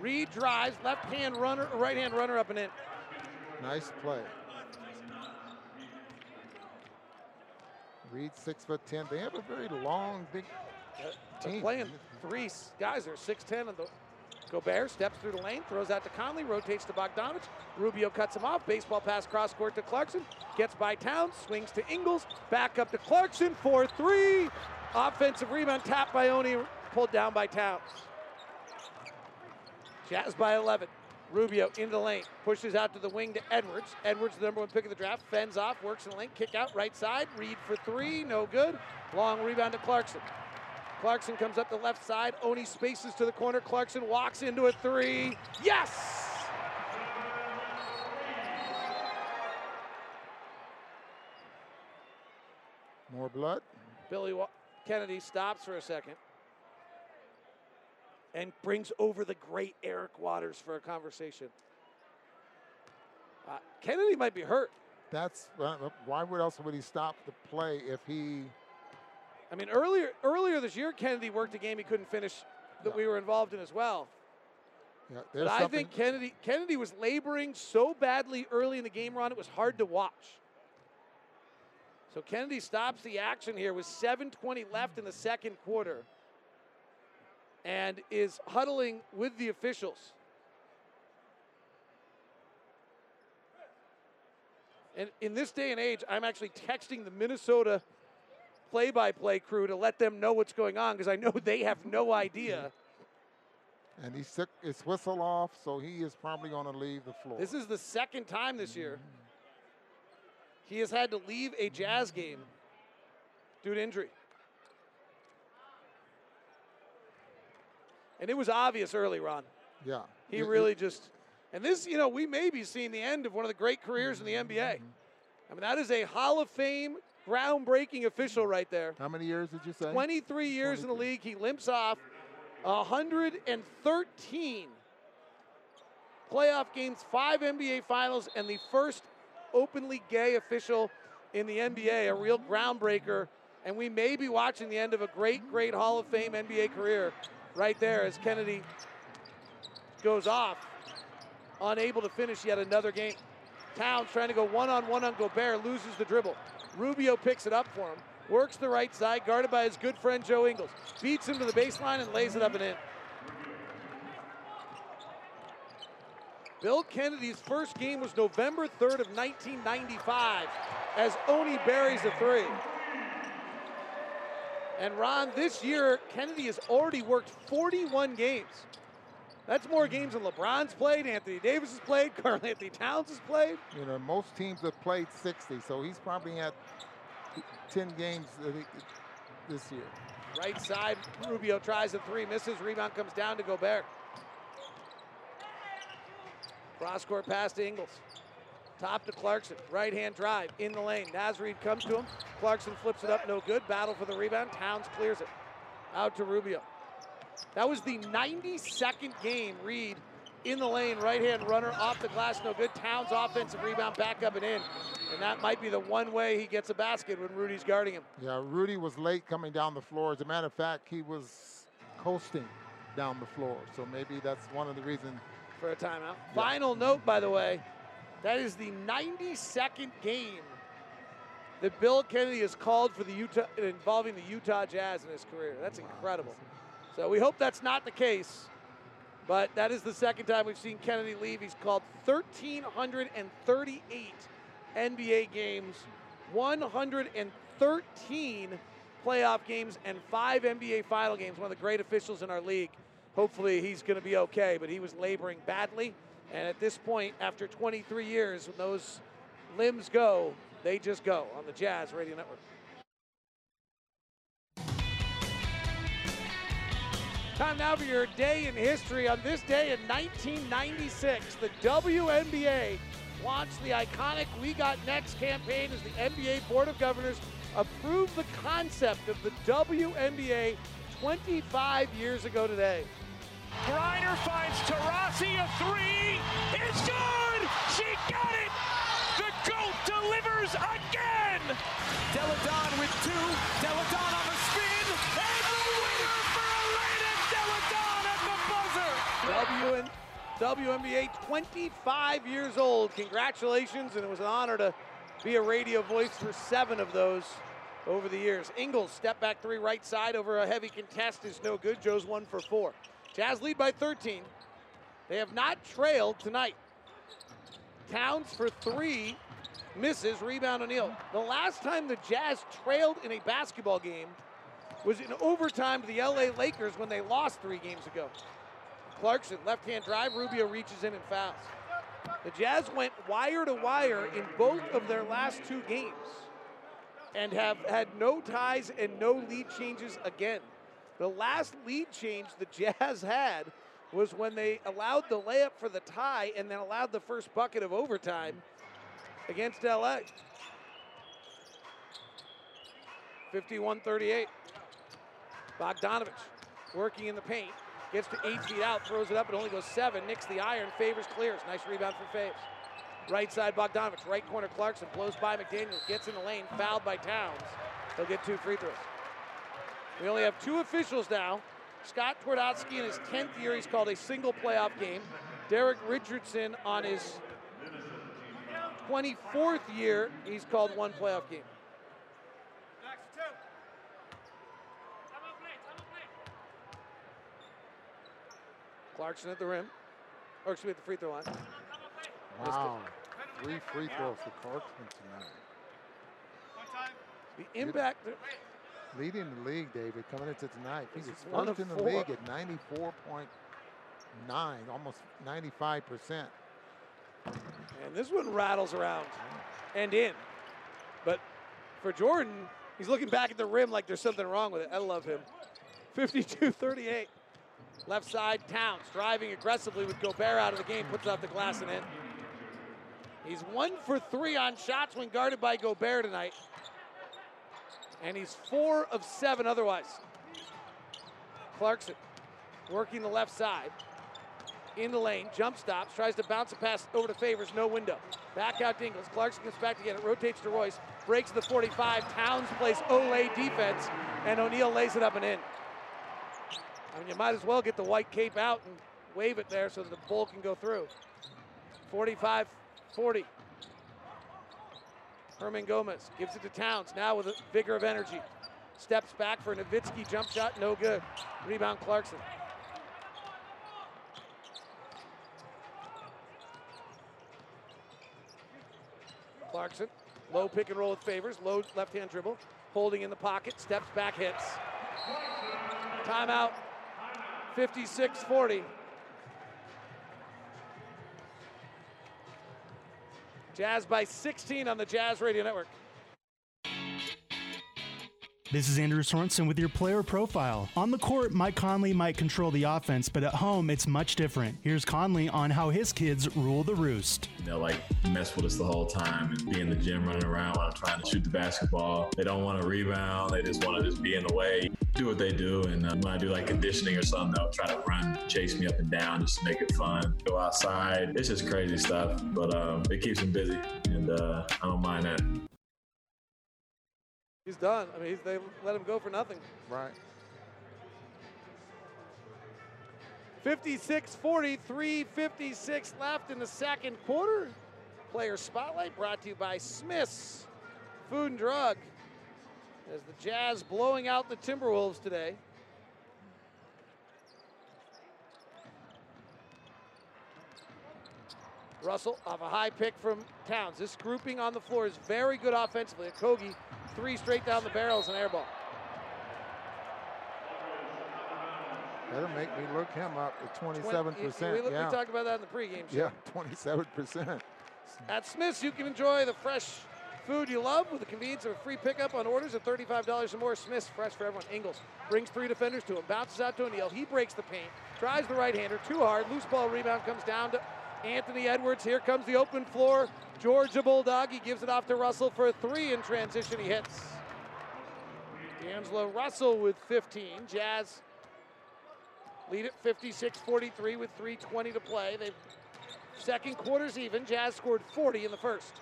Reid drives, left hand runner, right hand runner up and in. Nice play. Reid six foot ten. They have a very long, big They're team. playing three guys. They're 6'10 and the Gobert steps through the lane, throws out to Conley, rotates to Bogdanovich. Rubio cuts him off. Baseball pass cross court to Clarkson. Gets by Towns, swings to Ingles. Back up to Clarkson for three. Offensive rebound tapped by O'Neale, pulled down by Towns. Jazz by 11. Rubio into the lane, pushes out to the wing to Edwards. Edwards, the number one pick of the draft, fends off, works in the lane, kick out, right side. Reid for three, no good. Long rebound to Clarkson. Clarkson comes up the left side. O'Neale spaces to the corner. Clarkson walks into a three. Yes! More blood. Billy Wa- Kennedy stops for a second and brings over the great Eric Waters for a conversation. Uh, Kennedy might be hurt. That's uh, why would else would he stop the play if he? I mean, earlier earlier this year, Kennedy worked a game he couldn't finish that we were involved in as well. Yeah, But I think Kennedy Kennedy was laboring so badly early in the game run it was hard to watch. So Kennedy stops the action here with 7:20 left in the second quarter, and is huddling with the officials. And in this day and age, I'm actually texting the Minnesota play-by-play crew to let them know what's going on because I know they have no idea. and he took his whistle off, so he is probably going to leave the floor. This is the second time this year he has had to leave a Jazz game due to injury. And it was obvious early, Ron. yeah. He It- it- really just, and this, you know, we may be seeing the end of one of the great careers in the mm-hmm, NBA. Mm-hmm. I mean, that is a Hall of Fame, groundbreaking official right there. How many years did you say? 23 years in the league. He limps off 113 playoff games, five NBA finals, and the first openly gay official in the NBA, a real mm-hmm. groundbreaker. And we may be watching the end of a great, great Hall of Fame NBA career right there as Kennedy goes off, unable to finish yet another game. Towns trying to go one on one on Gobert, loses the dribble. Rubio picks it up for him, works the right side, guarded by his good friend Joe Ingles. Beats him to the baseline and lays it up and in. Bill Kennedy's first game was November 3rd of 1995 as O'Neale buries a three. And Ron, this year, Kennedy has already worked 41 games. That's more games than LeBron's played, Anthony Davis has played, Karl Anthony Towns has played. You know, most teams have played 60, so he's probably had 10 games this year. Right side, Rubio tries a three, misses. Rebound comes down to Gobert. Cross court pass to Ingles. Top to Clarkson. Right hand drive in the lane. Naz Reid comes to him. Clarkson flips it up, no good. Battle for the rebound. Towns clears it. Out to Rubio. That was the 92nd game. Reid in the lane, right hand runner off the glass, no good. Towns offensive rebound, back up and in. And that might be the one way he gets a basket when Rudy's guarding him. Yeah, Rudy was late coming down the floor. As a matter of fact, he was coasting down the floor, so maybe that's one of the reasons. for a timeout. Final note, by the way, that is the 92nd game that Bill Kennedy has called for the Utah involving the Utah Jazz in his career. That's incredible. So we hope that's not the case, but that is the second time we've seen Kennedy leave. He's called 1,338 NBA games, 113 playoff games, and five NBA final games. One of the great officials in our league. Hopefully he's going to be okay, but he was laboring badly. And at this point, after 23 years, when those limbs go, they just go on the Jazz Radio Network. Time now for your day in history. On this day in 1996, the WNBA launched the iconic We Got Next campaign as the NBA Board of Governors approved the concept of the WNBA 25 years ago today. Griner finds Taurasi a three. It's good. She got it. The goat delivers again. Delle Donne with two. Delle Donne on the spin. And the winner for Elena Delle Donne at the buzzer. WN, WNBA 25 years old. Congratulations, and it was an honor to be a radio voice for seven of those over the years. Ingles, step back three, right side over a heavy contest is no good. Joe's one for four. Jazz lead by 13. They have not trailed tonight. Towns for three, misses, rebound O'Neale. The last time the Jazz trailed in a basketball game was in overtime to the LA Lakers when they lost three games ago. Clarkson, left hand drive, Rubio reaches in and fouls. The Jazz went wire to wire in both of their last two games and have had no ties and no lead changes again. The last lead change the Jazz had was when they allowed the layup for the tie and then allowed the first bucket of overtime against LA. 51 38. Bogdanovich working in the paint. Gets to eight feet out, throws it up, it only goes seven. Nicks the iron, Favors, clears. Nice rebound for Faves. Right side, Bogdanovich. Right corner, Clarkson. Blows by McDaniels. Gets in the lane, fouled by Towns. He'll get two free throws. We only have two officials now. Scott Twardoski in his 10th year, he's called a single playoff game. Derek Richardson on his 24th year, he's called one playoff game. Clarkson at the rim. Or excuse me, at the free throw line. Wow. Three free throws for Clarkson tonight. The impact. Leading the league, David, coming into tonight. He This was is one first in the four. league at 94.9, almost 95%. And this one rattles around and in. But for Jordan, he's looking back at the rim like there's something wrong with it. I love him. 52 38. Left side, Towns driving aggressively with Gobert out of the game, puts it off the glass and in. He's one for three on shots when guarded by Gobert tonight. And he's four of seven otherwise. Clarkson working the left side. In the lane, jump stops, tries to bounce a pass over to Favors, no window. Back out Dingles. Clarkson comes back to get it, rotates to Royce, breaks the 45. Towns plays Olay defense, and O'Neale lays it up and in. I mean, you might as well get the white cape out and wave it there so that the bull can go through. 45 40. Hernangomez gives it to Towns now with a vigor of energy. Steps back for a Nowitzki jump shot, no good. Rebound Clarkson. Clarkson, low pick and roll with Favors, low left hand dribble, holding in the pocket, steps back, hits. Timeout, 56 40. Jazz by 16 on the Jazz Radio Network. This is Andrew Sorensen with your player profile. On the court, Mike Conley might control the offense, but at home, it's much different. Here's Conley on how his kids rule the roost. They'll like mess with us the whole time and be in the gym running around while I'm trying to shoot the basketball. They don't want to rebound. They just want to just be in the way, do what they do. And uh, when I do like conditioning or something, they'll try to run, chase me up and down just to make it fun. Go outside. It's just crazy stuff, but um, it keeps them busy, and uh, I don't mind that. He's done. I mean, he's, they let him go for nothing. Right. 56 43, 56 left in the second quarter. Player spotlight brought to you by Smith's Food and Drug. As the Jazz blowing out the Timberwolves today. Russell off a high pick from Towns. This grouping on the floor is very good offensively. Kogi, three straight down the barrels and air ball. That'll make me look him up to 27%. We, we, yeah. we talked about that in the pregame show. Yeah, 27%. At Smith's, you can enjoy the fresh food you love with the convenience of a free pickup on orders of $35 or more. Smith's, fresh for everyone. Ingles brings three defenders to him, bounces out to O'Neale. He breaks the paint, drives the right hander too hard. Loose ball rebound comes down to Anthony Edwards. Here comes the open floor. Georgia Bulldog. He gives it off to Russell for a three in transition. He hits. D'Angelo Russell with 15. Jazz lead at 56-43 with 3.20 to play. They've second quarter's even. Jazz scored 40 in the first.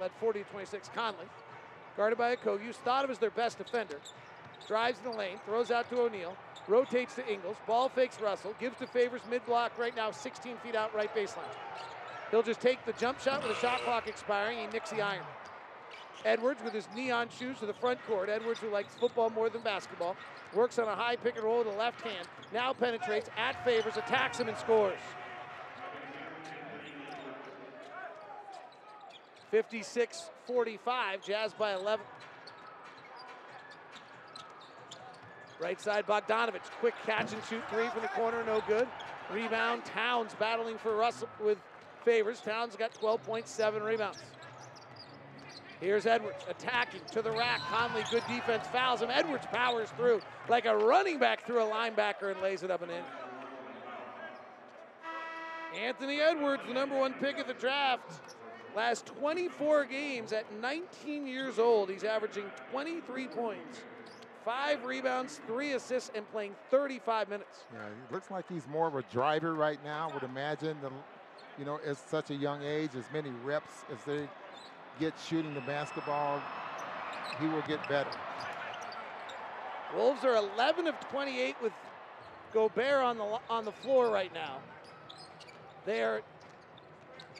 Led 40 26. Conley, guarded by who's thought of as their best defender. Drives in the lane, throws out to O'Neale, rotates to Ingles, ball fakes Russell, gives to Favors mid block right now, 16 feet out right baseline. He'll just take the jump shot with the shot clock expiring. He nicks the iron. Edwards with his neon shoes to the front court. Edwards, who likes football more than basketball, works on a high pick and roll with the left hand. Now penetrates at Favors, attacks him, and scores. 56 45, Jazz by 11. Right side, Bogdanovich. Quick catch and shoot three from the corner, no good. Rebound, Towns battling for Russell with Favors. Towns got 12.7 rebounds. Here's Edwards attacking to the rack. Conley, good defense, fouls him. Edwards powers through like a running back through a linebacker and lays it up and in. Anthony Edwards, the number one pick of the draft. Last 24 games at 19 years old, he's averaging 23 points, five rebounds, three assists, and playing 35 minutes. Yeah, it looks like he's more of a driver right now. Would imagine the, you know, at such a young age, as many reps as they get shooting the basketball, he will get better. Wolves are 11 of 28 with Gobert on the on the floor right now. They are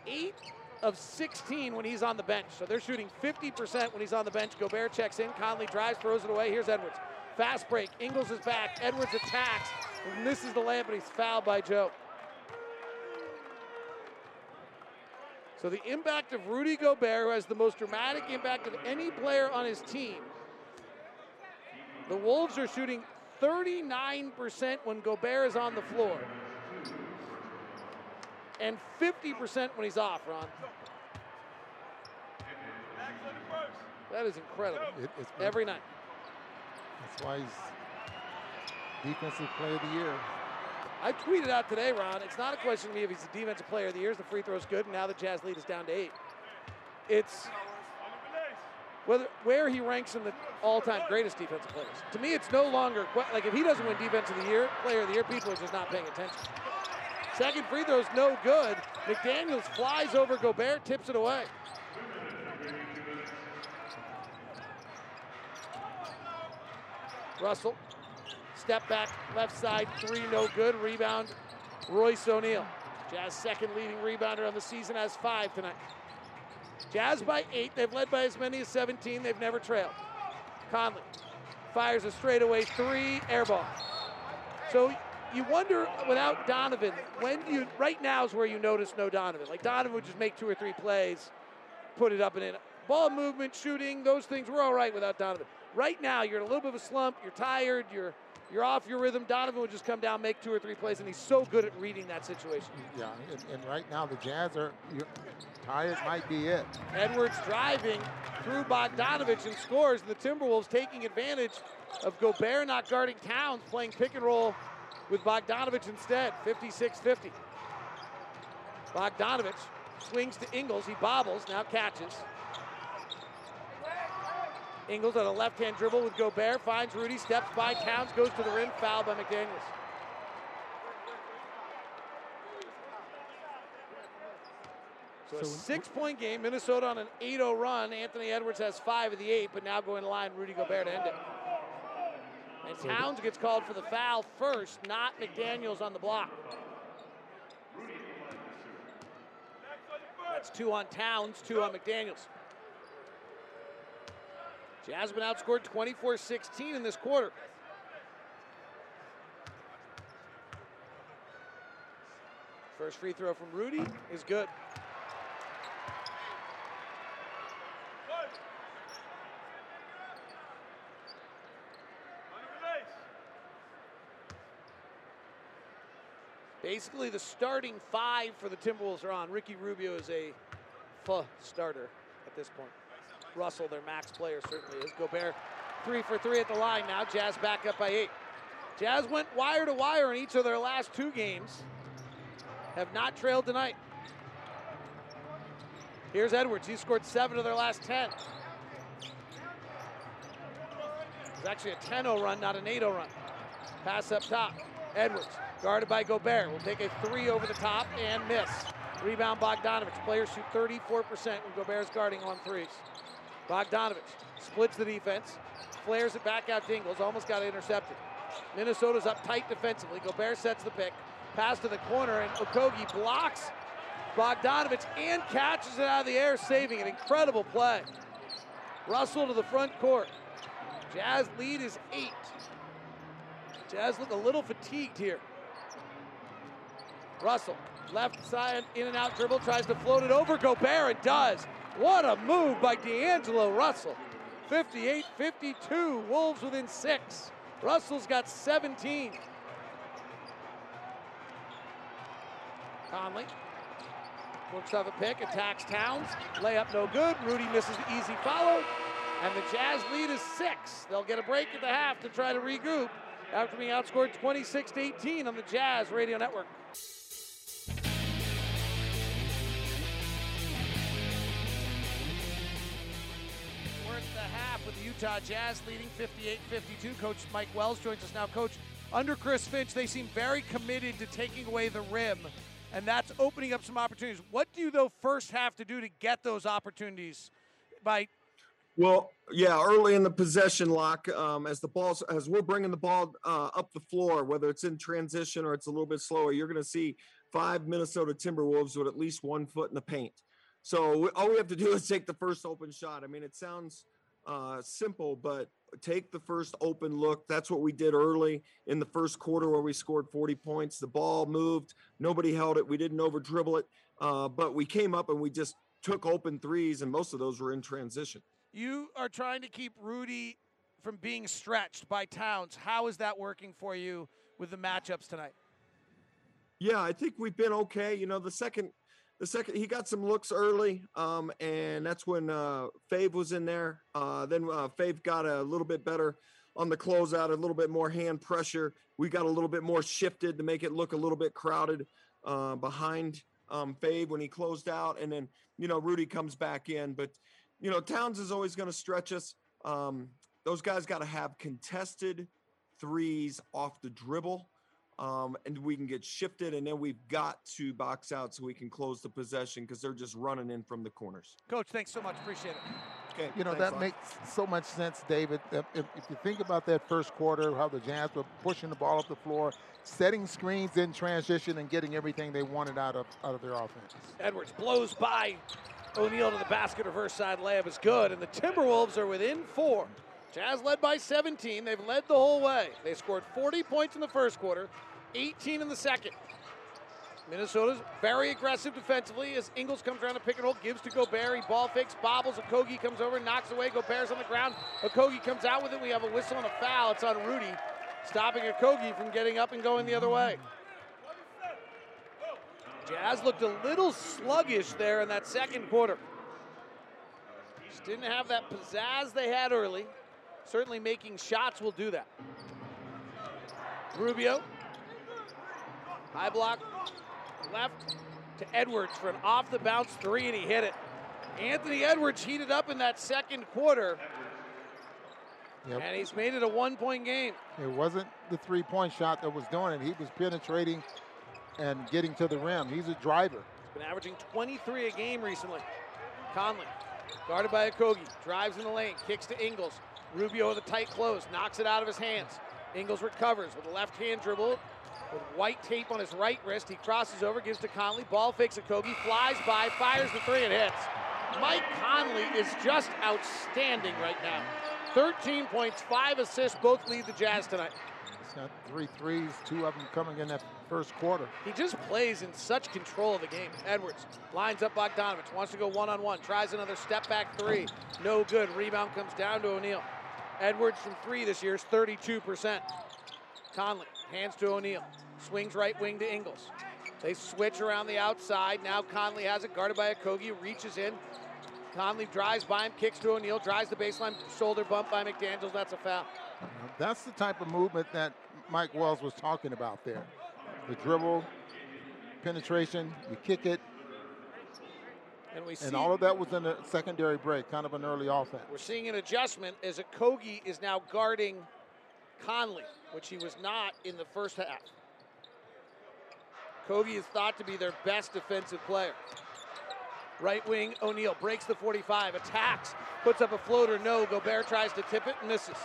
eight of 16 when he's on the bench. So they're shooting 50% when he's on the bench. Gobert checks in. Conley drives, throws it away. Here's Edwards. Fast break. Ingles is back. Edwards attacks. And misses the layup, but he's fouled by Joe. So the impact of Rudy Gobert, who has the most dramatic impact of any player on his team. The Wolves are shooting 39% when Gobert is on the floor and 50% when he's off, Ron. That is incredible. It, Every night. That's why he's defensive player of the year. I tweeted out today, Ron. It's not a question to me if he's the defensive player of the year. The free throw's good, and now the Jazz lead is down to eight. It's whether where he ranks in the all-time greatest defensive players. To me, it's no longer like if he doesn't win defense of the year, player of the year, people are just not paying attention. Second free throw is no good. McDaniels flies over Gobert, tips it away. Russell, step back, left side, three, no good. Rebound, Royce O'Neale. Jazz second leading rebounder on the season has five tonight. Jazz by eight. They've led by as many as 17. They've never trailed. Conley fires a straightaway three, air ball. So you wonder without Donovan, when you right now is where you notice no Donovan. Like Donovan would just make two or three plays, put it up and in. Ball movement, shooting, those things were all right without Donovan. Right now, you're in a little bit of a slump. You're tired. You're you're off your rhythm. Donovan would just come down, make two or three plays, and he's so good at reading that situation. Yeah, and, and right now the Jazz are tired. Might be it. Edwards driving through Bogdanovich and scores. And the Timberwolves taking advantage of Gobert not guarding Towns, playing pick and roll with Bogdanovich instead, 56-50. Bogdanovich swings to Ingles. He bobbles, now catches. Ingles on a left-hand dribble with Gobert, finds Rudy, steps by Towns, goes to the rim, foul by McDaniels. So a six-point game, Minnesota on an 8-0 run. Anthony Edwards has five of the eight, but now going to line Rudy Gobert to end it. And Towns gets called for the foul first, not McDaniels on the block. That's two on Towns, two on McDaniels. Jasmine outscored 24 16 in this quarter. First free throw from Rudy is good. Basically, the starting five for the Timberwolves are on. Ricky Rubio is a starter at this point. Russell, their max player, certainly is. Gobert, three for three at the line now. Jazz back up by eight. Jazz went wire to wire in each of their last two games. Have not trailed tonight. Here's Edwards. He scored seven of their last 10. It's actually a 10 0 run, not an 8 0 run. Pass up top. Edwards guarded by Gobert. Will take a three over the top and miss. Rebound Bogdanovich. Players shoot 34% when Gobert's guarding on threes. Bogdanovich splits the defense, flares it back out Dingles, almost got intercepted. Minnesota's up tight defensively. Gobert sets the pick. Pass to the corner, and Okogie blocks Bogdanovich and catches it out of the air, saving an incredible play. Russell to the front court. Jazz lead is eight. Jazz look a little fatigued here. Russell, left side, in and out dribble, tries to float it over. Gobert, it does. What a move by D'Angelo Russell. 58 52, Wolves within six. Russell's got 17. Conley works off a pick, attacks Towns. Layup no good. Rudy misses the easy follow. And the Jazz lead is six. They'll get a break at the half to try to regroup after being outscored 26 to 18 on the Jazz Radio Network. The Utah Jazz leading 58-52. Coach Mike Wells joins us now. Coach, under Chris Finch, they seem very committed to taking away the rim, and that's opening up some opportunities. What do you, though, first have to do to get those opportunities by well, yeah, early in the possession lock, um, as the balls as we're bringing the ball uh, up the floor, whether it's in transition or it's a little bit slower, you're going to see five Minnesota Timberwolves with at least one foot in the paint. So all we have to do is take the first open shot. I mean, it sounds uh, simple, but take the first open look. That's what we did early in the first quarter where we scored 40 points. The ball moved, nobody held it, we didn't over dribble it, uh, but we came up and we just took open threes, and most of those were in transition. You are trying to keep Rudy from being stretched by Towns. How is that working for you with the matchups tonight? Yeah, I think we've been okay. You know, the second, the second he got some looks early, um, and that's when uh, Fave was in there. Uh, then uh, Fave got a little bit better on the closeout, a little bit more hand pressure. We got a little bit more shifted to make it look a little bit crowded uh, behind um, Fave when he closed out, and then you know Rudy comes back in, but you know, Towns is always going to stretch us. Um, those guys got to have contested threes off the dribble. Um, and we can get shifted, and then we've got to box out so we can close the possession because they're just running in from the corners. Coach, thanks so much. Appreciate it. Okay, you know thanks, that makes so much sense, David. If, if, you think about that first quarter, how the Jazz were pushing the ball up the floor, setting screens in transition, and getting everything they wanted out of out of their offense. Edwards blows by O'Neale to the basket, reverse side layup is good, and the Timberwolves are within four. Jazz led by 17. They've led the whole way. They scored 40 points in the first quarter, 18 in the second. Minnesota's very aggressive defensively as Ingles comes around to pick and roll, gives to Gobert. He ball fakes, bobbles. Okogie comes over, knocks away. Gobert's on the ground. Okogie comes out with it. We have a whistle and a foul. It's on Rudy, stopping Okogie from getting up and going the other way. Jazz looked a little sluggish there in that second quarter. Just didn't have that pizzazz they had early. Certainly making shots will do that. Rubio. High block. Left to Edwards for an off the bounce three, and he hit it. Anthony Edwards heated up in that second quarter. Yep. And he's made it a one point game. It wasn't the three point shot that was doing it. He was penetrating and getting to the rim. He's a driver. He's been averaging 23 a game recently. Conley, guarded by Okogie, drives in the lane, kicks to Ingles. Rubio with a tight close, knocks it out of his hands. Ingles recovers with a left hand dribble with white tape on his right wrist. He crosses over, gives to Conley. Ball fakes Okogie, flies by, fires the three, and hits. Mike Conley is just outstanding right now. 13 points, five assists, both lead the Jazz tonight. He's got three threes, two of them coming in that first quarter. He just plays in such control of the game. Edwards lines up Bogdanovich, wants to go one-on-one, tries another step back three. No good. Rebound comes down to O'Neale. Edwards from three this year is 32%. Conley hands to O'Neale. Swings right wing to Ingles. They switch around the outside. Now Conley has it guarded by Okogie, reaches in. Conley drives by him, kicks to O'Neale, drives the baseline, shoulder bump by McDaniels. That's a foul. That's the type of movement that Mike Wells was talking about there the dribble, penetration, you kick it. And, we and all of that was in a secondary break, kind of an early offense. We're seeing an adjustment as Okogie is now guarding Conley, which he was not in the first half. Kogi is thought to be their best defensive player. Right wing, O'Neale breaks the 45, attacks, puts up a floater, no. Gobert tries to tip it and misses.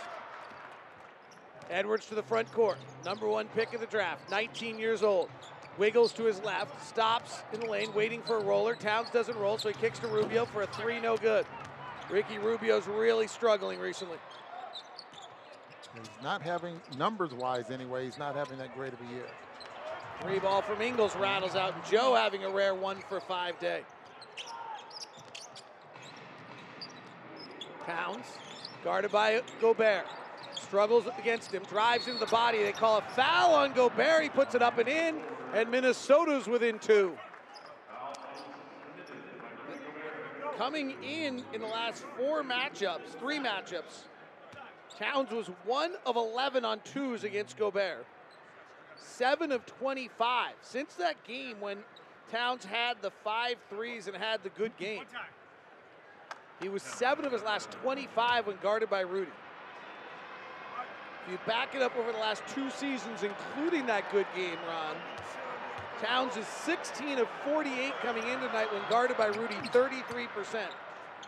Edwards to the front court. Number one pick of the draft, 19 years old. Wiggles to his left, stops in the lane, waiting for a roller. Towns doesn't roll, so he kicks to Rubio for a three, no good. Ricky Rubio's really struggling recently. He's not having, numbers wise anyway, he's not having that great of a year. Three ball from Ingles rattles out, and Joe having a rare one for five day. Towns, guarded by Gobert. Struggles against him, drives into the body. They call a foul on Gobert. He puts it up and in, and Minnesota's within two. Coming in in the last four matchups, three matchups, Towns was one of 11 on twos against Gobert. Seven of 25. Since that game when Towns had the five threes and had the good game, he was seven of his last 25 when guarded by Rudy. If you back it up over the last two seasons, including that good game, Ron, Towns is 16 of 48 coming in tonight when guarded by Rudy, 33%.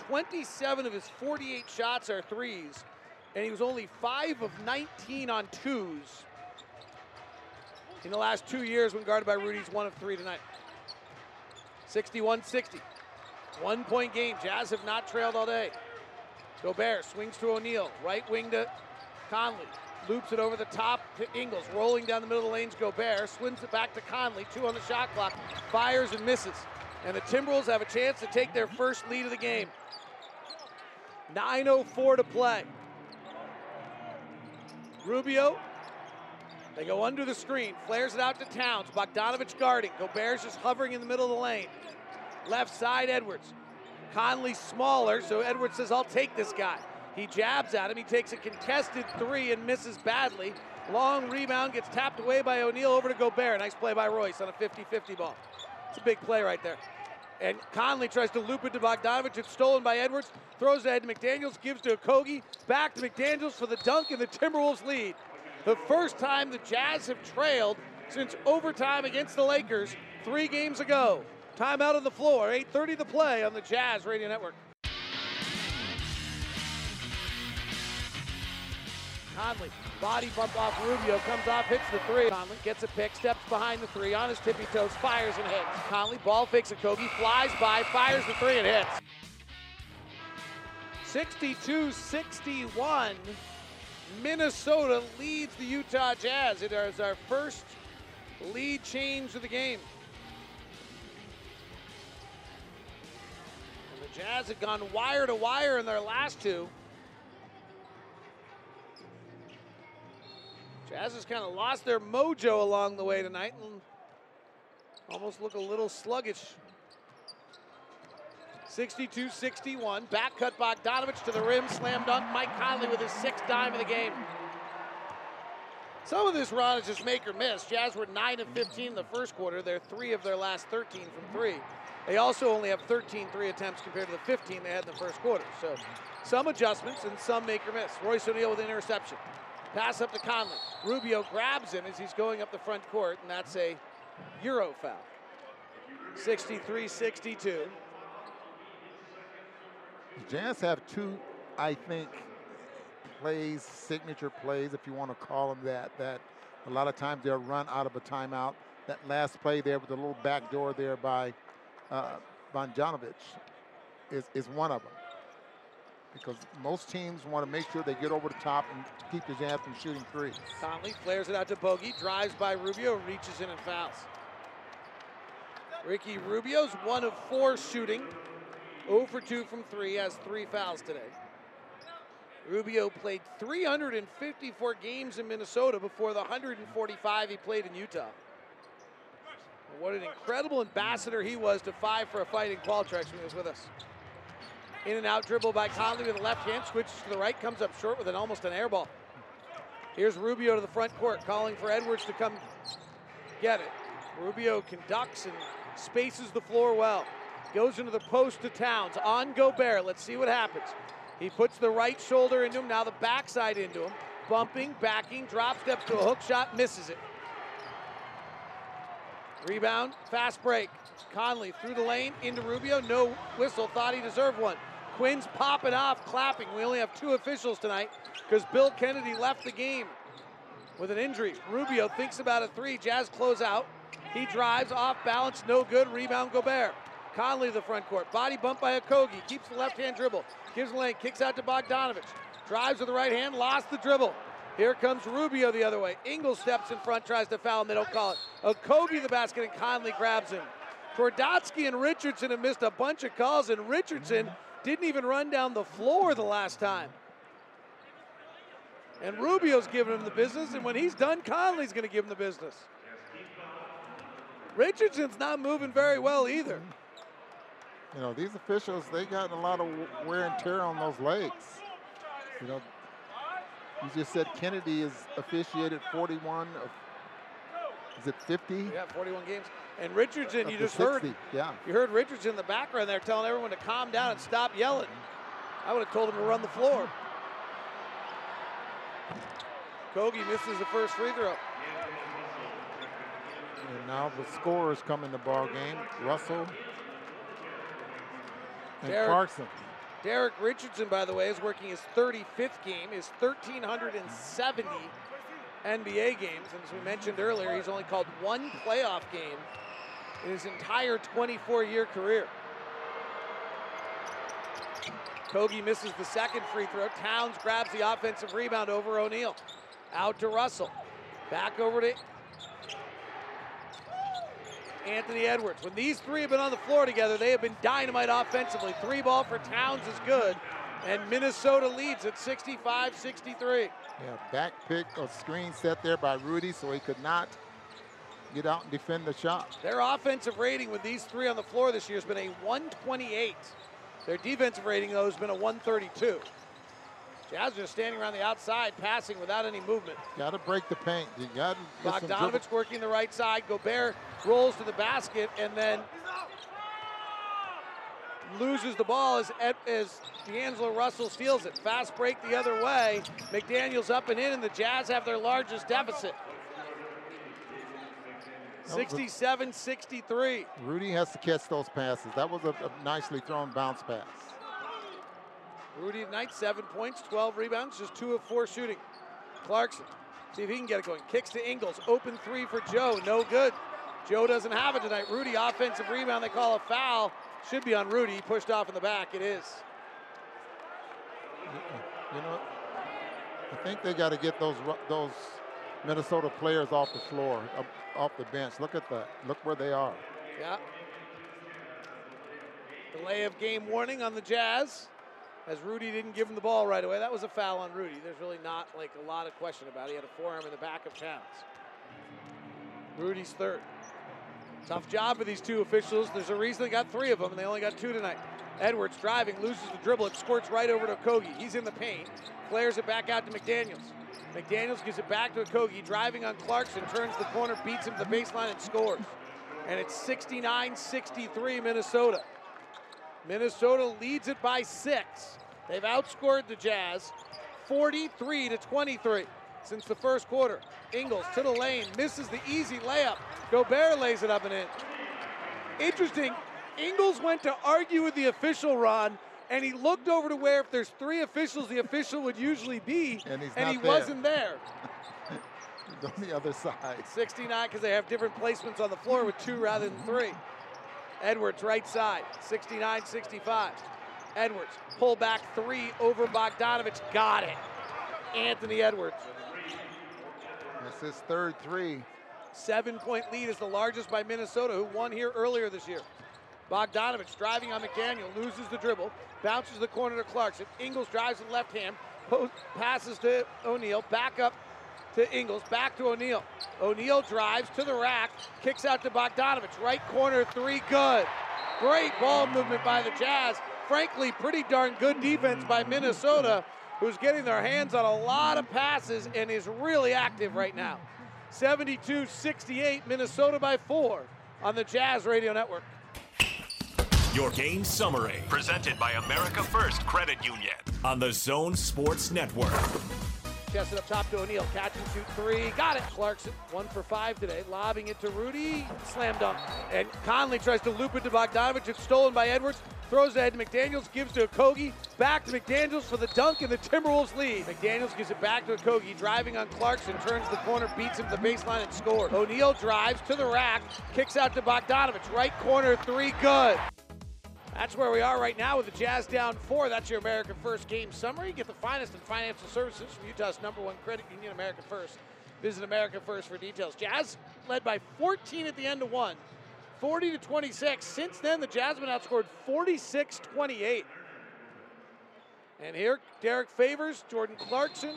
27 of his 48 shots are threes, and he was only 5 of 19 on twos in the last two years when guarded by Rudy. He's 1 of 3 tonight. 61 60. One point game. Jazz have not trailed all day. Gobert swings to O'Neale. Right wing to Conley. Loops it over the top to Ingles. Rolling down the middle of the lanes. Gobert swings it back to Conley. Two on the shot clock. Fires and misses. And the Timberwolves have a chance to take their first lead of the game. 9.04 to play. Rubio. They go under the screen. Flares it out to Towns. Bogdanovich guarding. Gobert's just hovering in the middle of the lane. Left side, Edwards. Conley smaller, so Edwards says, I'll take this guy. He jabs at him. He takes a contested three and misses badly. Long rebound gets tapped away by O'Neale over to Gobert. Nice play by Royce on a 50 50 ball. It's a big play right there. And Conley tries to loop it to Bogdanovich. It's stolen by Edwards. Throws it ahead to McDaniels. Gives to Okogie. Back to McDaniels for the dunk, and the Timberwolves lead. The first time the Jazz have trailed since overtime against the Lakers three games ago. Timeout on the floor. 8.30 to play on the Jazz Radio Network. Conley, body bump off Rubio, comes off, hits the three. Conley gets a pick, steps behind the three, on his tippy toes, fires and hits. Conley, ball fakes Okogie, flies by, fires the three and hits. 62-61. Minnesota leads the Utah Jazz. It is our first lead change of the game. The Jazz had gone wire to wire in their last two. Jazz has kind of lost their mojo along the way tonight and almost look a little sluggish. 62-61. Back cut Bogdanovich to the rim. Slam dunk. Mike Conley with his sixth dime of the game. Some of this run is just make or miss. Jazz were 9 of 15 in the first quarter. They're 3 of their last 13 from 3. They also only have 13 three attempts compared to the 15 they had in the first quarter. So some adjustments and some make or miss. Royce O'Neale with an interception. Pass up to Conley. Rubio grabs him as he's going up the front court, and that's a Euro foul. 63 62. The Jazz have two, I think, plays, signature plays, if you want to call them that, that a lot of times they'll run out of a timeout. That last play there with the little back door there by uh, Bogdanovich is, is one of them. Because most teams want to make sure they get over the top and keep the Jazz from shooting threes. Conley flares it out to Bogey, drives by Rubio, reaches in and fouls. Ricky Rubio's one of four shooting. 0 for 2 from 3, has three fouls today. Rubio played 354 games in Minnesota before the 145 he played in Utah. What an incredible ambassador he was to five for a fighting Qualtrics when he was with us. In and out dribble by Conley with the left hand, switches to the right, comes up short with an almost an air ball. Here's Rubio to the front court, calling for Edwards to come get it. Rubio conducts and spaces the floor well. Goes into the post to Towns. On Gobert. Let's see what happens. He puts the right shoulder into him, now the backside into him. Bumping, backing, drop step to a hook shot, misses it. Rebound, fast break. Conley through the lane into Rubio. No whistle, thought he deserved one. Quin's popping off, clapping. We only have two officials tonight because Bill Kennedy left the game with an injury. Rubio thinks about a three. Jazz close out. He drives off balance, no good. Rebound Gobert. Conley the front court. Body bump by Okogie. Keeps the left hand dribble. Gives lane. Kicks out to Bogdanovich. Drives with the right hand. Lost the dribble. Here comes Rubio the other way. Ingles steps in front, tries to foul him. They don't call it. Okogie the basket, and Conley grabs him. Twardoski and Richardson have missed a bunch of calls, and Richardson didn't even run down the floor the last time. And Rubio's giving him the business, and when he's done, Conley's going to give him the business. Richardson's not moving very well either. You know, these officials, they got a lot of wear and tear on those legs. You know, you just said Kennedy is officiated 41 of, is it 50? Yeah, 41 games. And Richardson, Up you to just heard, yeah. you heard Richardson in the background there telling everyone to calm down and stop yelling. I would have told him to run the floor. Kogi misses the first free throw. And now the scorers come in the ball game. Russell and Derek- Clarkson. Derek Richardson, by the way, is working his 35th game, his 1,370 NBA games. And as we mentioned earlier, he's only called one playoff game in his entire 24 year career. Kogi misses the second free throw. Towns grabs the offensive rebound over O'Neale. Out to Russell. Back over to Anthony Edwards. When these three have been on the floor together, they have been dynamite offensively. Three ball for Towns is good. And Minnesota leads at 65 63. Yeah, back pick, a screen set there by Rudy, so he could not get out and defend the shot. Their offensive rating with these three on the floor this year has been a 128. Their defensive rating, though, has been a 132. Jazz just standing around the outside, passing without any movement. Got to break the paint. You got to get some dribble- Bogdanovich working the right side. Gobert rolls to the basket and then loses the ball as, as D'Angelo Russell steals it. Fast break the other way. McDaniels up and in, and the Jazz have their largest deficit. That was a- 67 63. Rudy has to catch those passes. That was a, a nicely thrown bounce pass. Rudy tonight, seven points, 12 rebounds, just two of four shooting. Clarkson, see if he can get it going. Kicks to Ingles, open three for Joe, no good. Joe doesn't have it tonight. Rudy, offensive rebound, they call a foul. Should be on Rudy, pushed off in the back. It is. You know, I think they got to get those those Minnesota players off the floor, up, off the bench. Look at that. Look where they are. Yeah. Delay of game warning on the Jazz as Rudy didn't give him the ball right away. That was a foul on Rudy. There's really not like a lot of question about it. He had a forearm in the back of Towns. Rudy's third. Tough job for these two officials. There's a reason they got three of them, and they only got two tonight. Edwards driving, loses the dribble. It squirts right over to Kogi. He's in the paint. Flares it back out to McDaniels. McDaniels gives it back to Kogi. Driving on Clarkson, turns the corner, beats him to the baseline, and scores. And it's 69 63 Minnesota. Minnesota leads it by six. They've outscored the Jazz 43 to 23 since the first quarter. Ingles to the lane, misses the easy layup. Gobert lays it up and in. Interesting. Ingles went to argue with the official, Ron, and he looked over to where if there's three officials, the official would usually be, And and he there. wasn't there. He's on the other side. 69 because they have different placements on the floor with two rather than three. Edwards right side, 69 65. Edwards, pull back three over Bogdanovich. Got it. Anthony Edwards. That's his third three. Seven point lead is the largest by Minnesota, who won here earlier this year. Bogdanovich driving on McDaniel, loses the dribble, bounces the corner to Clarkson. Ingles drives with left hand, post, passes to O'Neale, back up to Ingles, back to O'Neale. O'Neale drives to the rack, kicks out to Bogdanovich. Right corner three, good. Great ball movement by the Jazz. Frankly, pretty darn good defense by Minnesota, who's getting their hands on a lot of passes and is really active right now. 72 68, Minnesota by four on the Jazz Radio Network. Your game summary, presented by America First Credit Union on the Zone Sports Network. Chest it up top to O'Neale. Catch and shoot three. Got it. Clarkson, one for five today. Lobbing it to Rudy. Slam dunk. And Conley tries to loop it to Bogdanovich. It's stolen by Edwards. Throws it ahead to McDaniels. Gives to Kogi. Back to McDaniels for the dunk, and the Timberwolves lead. McDaniels gives it back to Kogi. Driving on Clarkson. Turns the corner. Beats him to the baseline and scores. O'Neale drives to the rack. Kicks out to Bogdanovich. Right corner three. Good. That's where we are right now with the Jazz down four. That's your American First game summary. Get the finest in financial services from Utah's number one credit union, American First. Visit American First for details. Jazz led by 14 at the end of one, 40 to 26. Since then, the Jazz have outscored 46 28. And here, Derek Favors, Jordan Clarkson,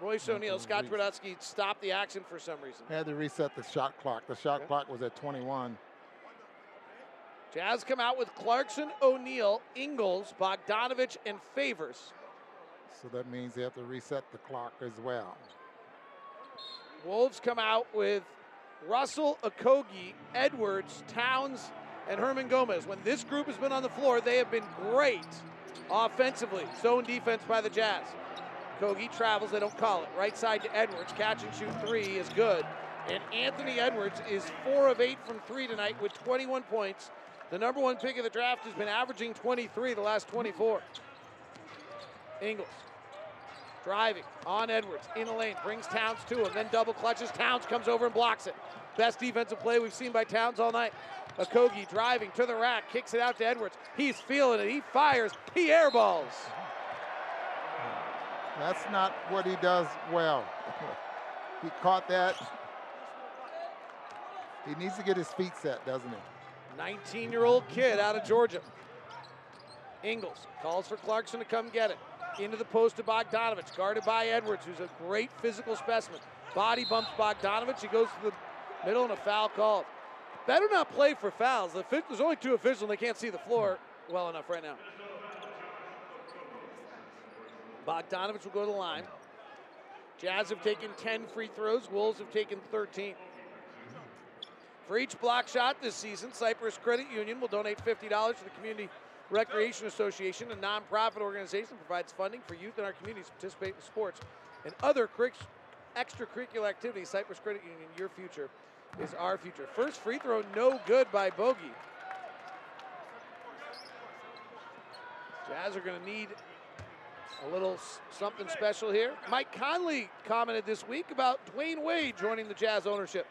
Royce O'Neale, Scott Twardoski stopped the action for some reason. Had to reset the shot clock. The shot clock was at 21. Jazz come out with Clarkson, O'Neale, Ingles, Bogdanovich, and Favors. So that means they have to reset the clock as well. Wolves come out with Russell, Okogie, Edwards, Towns, and Hernangomez. When this group has been on the floor, they have been great offensively. Zone defense by the Jazz. Kogi travels, they don't call it. Right side to Edwards. Catch and shoot three is good. And Anthony Edwards is four of eight from three tonight with 21 points. The number one pick of the draft has been averaging 23 the last 24. Ingles driving on Edwards in the lane, brings Towns to him, then double clutches. Towns comes over and blocks it. Best defensive play we've seen by Towns all night. Okogie driving to the rack, kicks it out to Edwards. He's feeling it. He fires. He airballs. That's not what he does well. he caught that. He needs to get his feet set, doesn't he? 19 year old kid out of Georgia. Ingles calls for Clarkson to come get it. Into the post to Bogdanovich, guarded by Edwards, who's a great physical specimen. Body bumps Bogdanovich. He goes to the middle and a foul called. Better not play for fouls. There's only two officials and they can't see the floor well enough right now. Bogdanovich will go to the line. Jazz have taken 10 free throws. Wolves have taken 13. For each block shot this season, Cypress Credit Union will donate $50 to the Community Recreation Association, a nonprofit organization that provides funding for youth in our communities to participate in sports and other extracurricular activities. Cypress Credit Union, your future is our future. First free throw, no good by Bogey. Jazz are going to need a little something special here. Mike Conley commented this week about Dwyane Wade joining the Jazz ownership.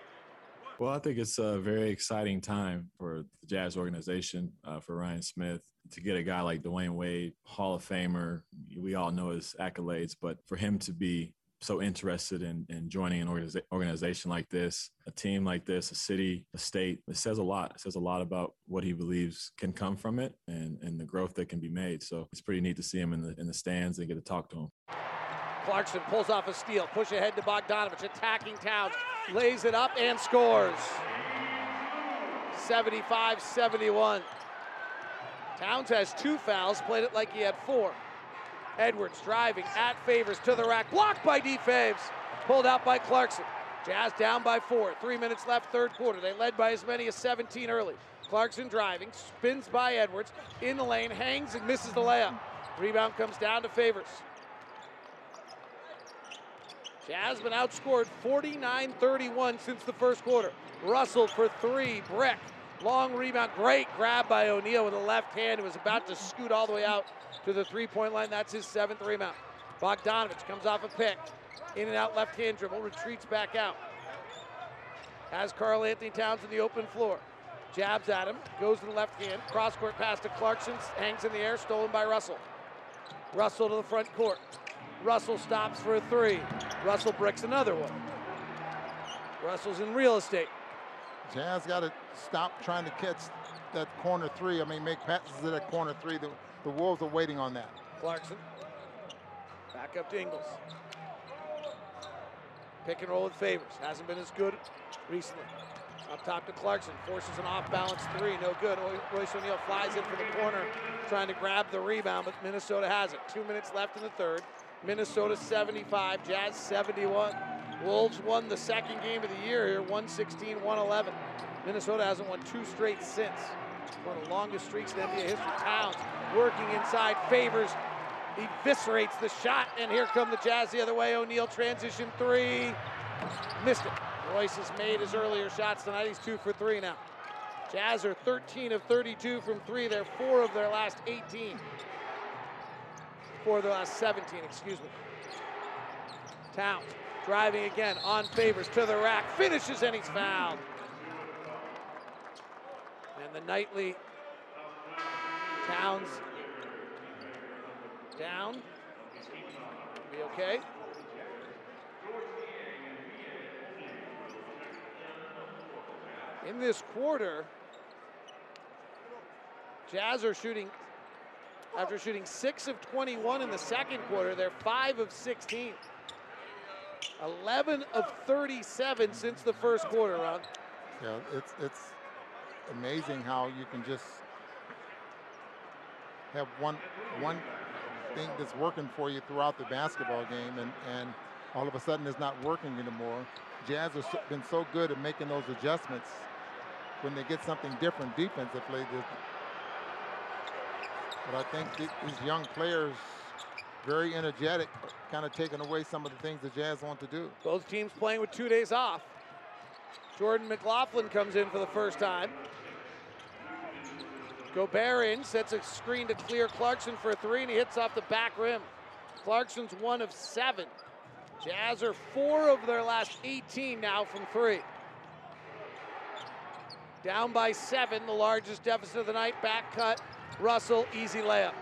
Well, I think it's a very exciting time for the Jazz organization, uh, for Ryan Smith to get a guy like Dwyane Wade, Hall of Famer. We all know his accolades, but for him to be so interested in, in joining an organiza- organization like this, a team like this, a city, a state. It says a lot. It says a lot about what he believes can come from it and, and the growth that can be made. So it's pretty neat to see him in the in the stands and get to talk to him. Clarkson pulls off a steal, push ahead to Bogdanovich, attacking Towns, lays it up and scores. 75 71. Towns has two fouls, played it like he had four. Edwards driving at Favors to the rack. Blocked by D. Faves. Pulled out by Clarkson. Jazz down by four. Three minutes left, third quarter. They led by as many as 17 early. Clarkson driving, spins by Edwards, in the lane, hangs and misses the layup. Rebound comes down to Favors. Jazz been outscored 49 31 since the first quarter. Russell for three, Brick. Long rebound, great grab by O'Neale with a left hand. He was about to scoot all the way out to the three point line. That's his seventh rebound. Bogdanovich comes off a pick. In and out left hand dribble, retreats back out. Has Karl-Anthony Towns in the open floor. Jabs at him, goes to the left hand. Cross court pass to Clarkson, hangs in the air, stolen by Russell. Russell to the front court. Russell stops for a three. Russell bricks another one. Russell's in real estate. Jazz got to stop trying to catch that corner three. I mean, make passes at that corner three. The, the Wolves are waiting on that. Clarkson. Back up to Ingles. Pick and roll with favors. Hasn't been as good recently. Up top to Clarkson. Forces an off balance three. No good. Royce O'Neale flies in for the corner, trying to grab the rebound, but Minnesota has it. Two minutes left in the third. Minnesota 75, Jazz 71. Wolves won the second game of the year here, 116 111. Minnesota hasn't won two straight since. One of the longest streaks in NBA history. Towns working inside, favors, eviscerates the shot, and here come the Jazz the other way. O'Neale transition three, missed it. Royce has made his earlier shots tonight. He's two for three now. Jazz are 13 of 32 from three. They're four of their last 18. Four of their last 17, excuse me. Towns driving again on favors to the rack, finishes and he's fouled. And the nightly Towns down. Be okay. In this quarter, Jazz are shooting, after shooting 6 of 21 in the second quarter, they're 5 of 16. 11 of 37 since the first quarter, Ron. Yeah, it's it's amazing how you can just have one one thing that's working for you throughout the basketball game, and and all of a sudden it's not working anymore. Jazz has been so good at making those adjustments when they get something different defensively. But I think these young players, very energetic, kind of taking away some of the things the Jazz want to do. Both teams playing with two days off. Jordan McLaughlin comes in for the first time. Gobert in, sets a screen to clear Clarkson for a three, and he hits off the back rim. Clarkson's one of seven. Jazz are four of their last 18 now from three. Down by seven, the largest deficit of the night. Back cut, Russell, easy layup.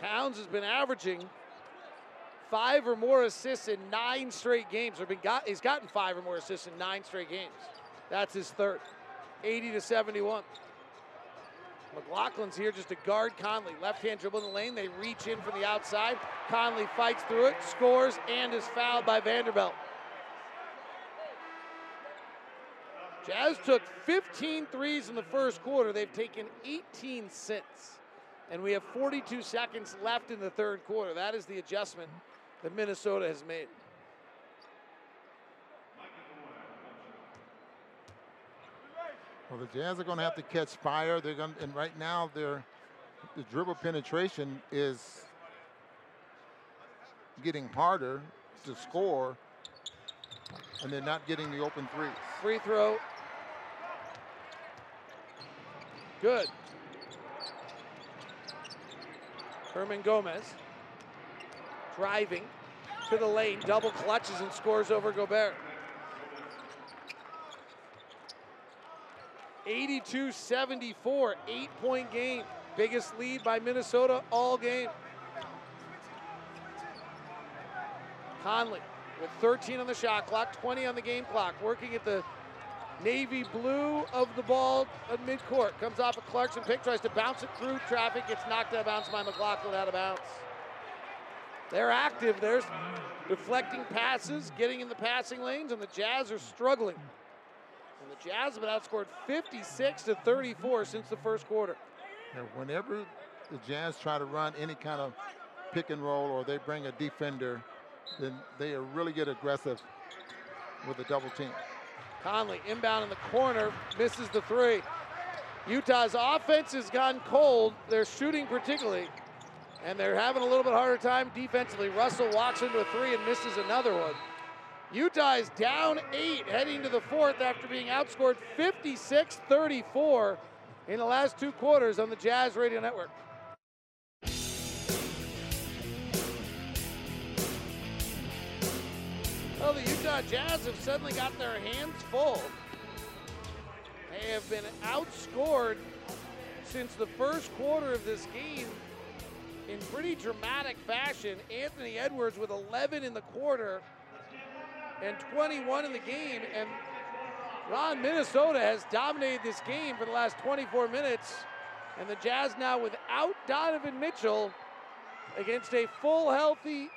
Towns has been averaging five or more assists in nine straight games. Or been got, he's gotten five or more assists in nine straight games. That's his third. 80 to 71. McLaughlin's here just to guard Conley. Left hand dribble in the lane. They reach in from the outside. Conley fights through it, scores, and is fouled by Vanderbilt. Jazz took 15 threes in the first quarter. They've taken 18 since. And we have 42 seconds left in the third quarter. That is the adjustment that Minnesota has made. Well, the Jazz are going to have to catch fire. They're going, and right now, their the dribble penetration is getting harder to score, and they're not getting the open threes. Free throw. Good. Hernangomez driving to the lane, double clutches and scores over Gobert. 82 74, eight point game. Biggest lead by Minnesota all game. Conley with 13 on the shot clock, 20 on the game clock, working at the navy blue of the ball at midcourt. Comes off a Clarkson pick, tries to bounce it through traffic, gets knocked out of bounds by McLaughlin out of bounds. They're active. They're deflecting passes, getting in the passing lanes, and the Jazz are struggling. And the Jazz have been outscored 56 to 34 since the first quarter. Whenever the Jazz try to run any kind of pick and roll or they bring a defender, then they really get aggressive with a double team. Conley inbound in the corner, misses the three. Utah's offense has gone cold. They're shooting particularly, and they're having a little bit harder time defensively. Russell walks into a three and misses another one. Utah is down eight heading to the fourth after being outscored 56 34 in the last two quarters on the Jazz Radio Network. Well, the Utah Jazz have suddenly got their hands full. They have been outscored since the first quarter of this game in pretty dramatic fashion. Anthony Edwards with 11 in the quarter and 21 in the game. And Ron, Minnesota has dominated this game for the last 24 minutes. And the Jazz now without Donovan Mitchell against a full, healthy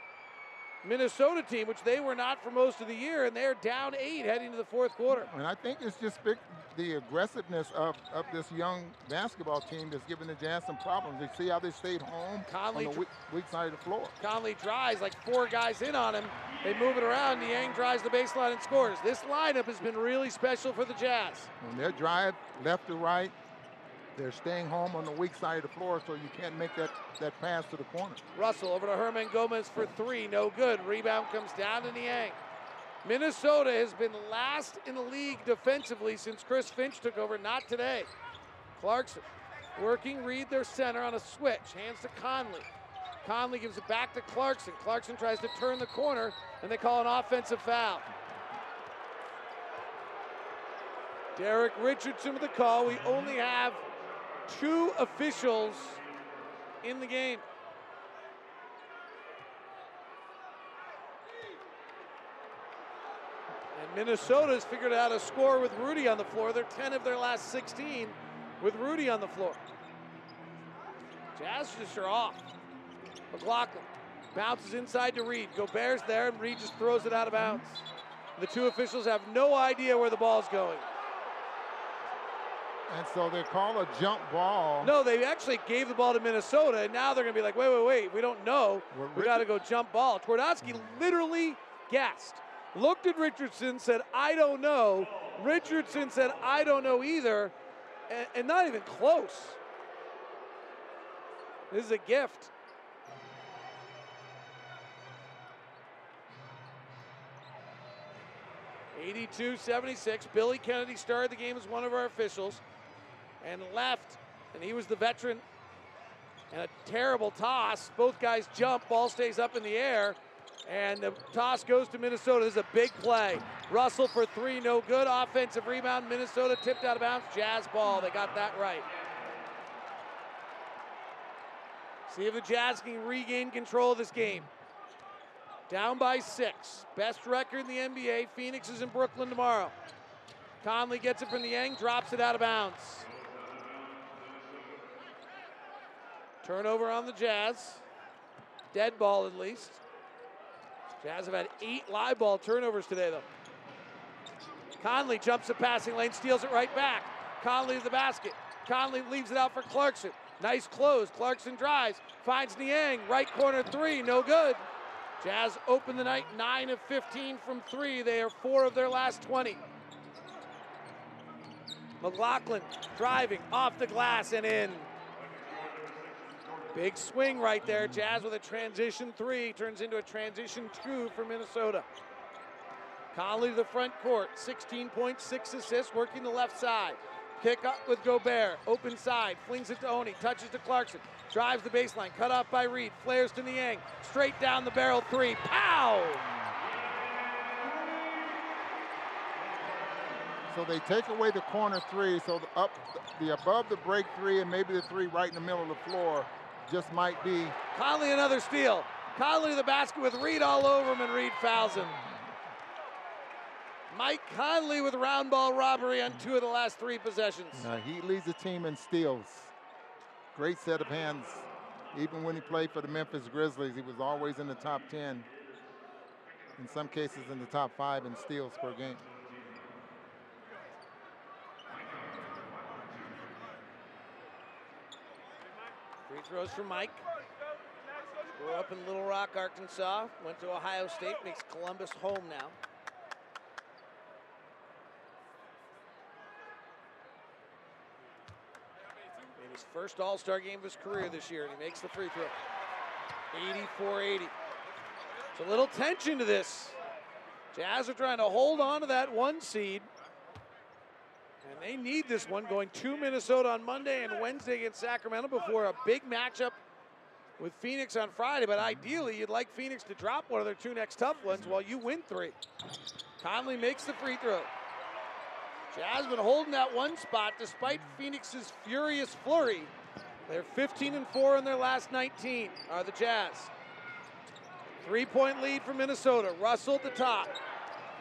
Minnesota team, which they were not for most of the year, and they're down eight heading to the fourth quarter. And I think it's just big, the aggressiveness of, of this young basketball team that's giving the Jazz some problems. You see how they stayed home Conley on the weak, weak side of the floor. Conley drives like four guys in on him. They move it around. Niang drives the baseline and scores. This lineup has been really special for the Jazz. When they drive left to right, they're staying home on the weak side of the floor, so you can't make that, that pass to the corner. Russell over to Hernangomez for three. No good. Rebound comes down to Niang. Minnesota has been last in the league defensively since Chris Finch took over. Not today. Clarkson working Reid, their center, on a switch. Hands to Conley. Conley gives it back to Clarkson. Clarkson tries to turn the corner, and they call an offensive foul. Derek Richardson with the call. We only have two officials in the game. And Minnesota's figured out a score with Rudy on the floor. They're 10 of their last 16 with Rudy on the floor. Jazz just are off. McLaughlin bounces inside to Reid. Gobert's there, and Reid just throws it out of bounds. The two officials have no idea where the ball's going. And so they call a jump ball. No, they actually gave the ball to Minnesota, and now they're going to be like, wait, wait, wait, we don't know. Well, we got to go jump ball. Twardoski mm. literally gasped, looked at Richardson, said, I don't know. Richardson said, I don't know either, and, and not even close. This is a gift. Eighty-two, seventy-six. Billy Kennedy started the game as one of our officials and left, and he was the veteran. And a terrible toss. Both guys jump, ball stays up in the air, and the toss goes to Minnesota. This is a big play. Russell for three, no good. Offensive rebound. Minnesota tipped out of bounds. Jazz ball. They got that right. See if the Jazz can regain control of this game. Down by six. Best record in the NBA. Phoenix is in Brooklyn tomorrow. Conley gets it from the Niang, drops it out of bounds. Turnover on the Jazz. Dead ball at least. Jazz have had eight live ball turnovers today, though. Conley jumps the passing lane, steals it right back. Conley to the basket. Conley leaves it out for Clarkson. Nice close. Clarkson drives, finds Niang. Right corner three, no good. Jazz open the night 9 of 15 from three. They are four of their last 20. McLaughlin driving off the glass and in. Big swing right there. Jazz with a transition three. Turns into a transition two for Minnesota. Conley to the front court, 16.6 assists, working the left side. Kick up with Gobert, open side, flings it to Oni, touches to Clarkson, drives the baseline, cut off by Reid, flares to Niang, straight down the barrel three, pow! So they take away the corner three, so the up, the above the break three, and maybe the three right in the middle of the floor just might be. Conley another steal. Conley to the basket with Reid all over him, and Reid fouls him. Mike Conley with round ball robbery on two of the last three possessions. Uh, he leads the team in steals. Great set of hands. Even when he played for the Memphis Grizzlies, he was always in the top 10. In some cases, in the top five in steals per game. Throws for Mike. Grew up in Little Rock, Arkansas. Went to Ohio State. Makes Columbus home now. Made his first All Star game of his career this year, and he makes the free throw. 84 80. It's a little tension to this. Jazz are trying to hold on to that one seed. And they need this one going to Minnesota on Monday and Wednesday against Sacramento before a big matchup with Phoenix on Friday. But ideally, you'd like Phoenix to drop one of their two next tough ones while you win three. Conley makes the free throw. Been holding that one spot despite Phoenix's furious flurry. They're 15 and 4 in their last 19, are the Jazz. Three point lead for Minnesota. Russell at the top.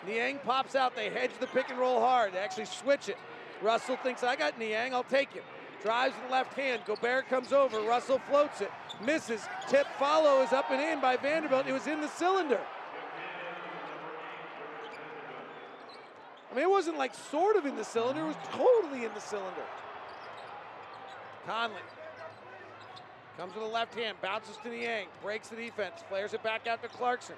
Niang pops out. They hedge the pick and roll hard. They actually switch it. Russell thinks, I got Niang, I'll take him. Drives the left hand. Gobert comes over. Russell floats it. Misses. Tip follow is up and in by Vanderbilt. It was in the cylinder. I mean, it wasn't like sort of in the cylinder, it was totally in the cylinder. Conley comes with the left hand, bounces to Niang, breaks the defense, flares it back out to Clarkson.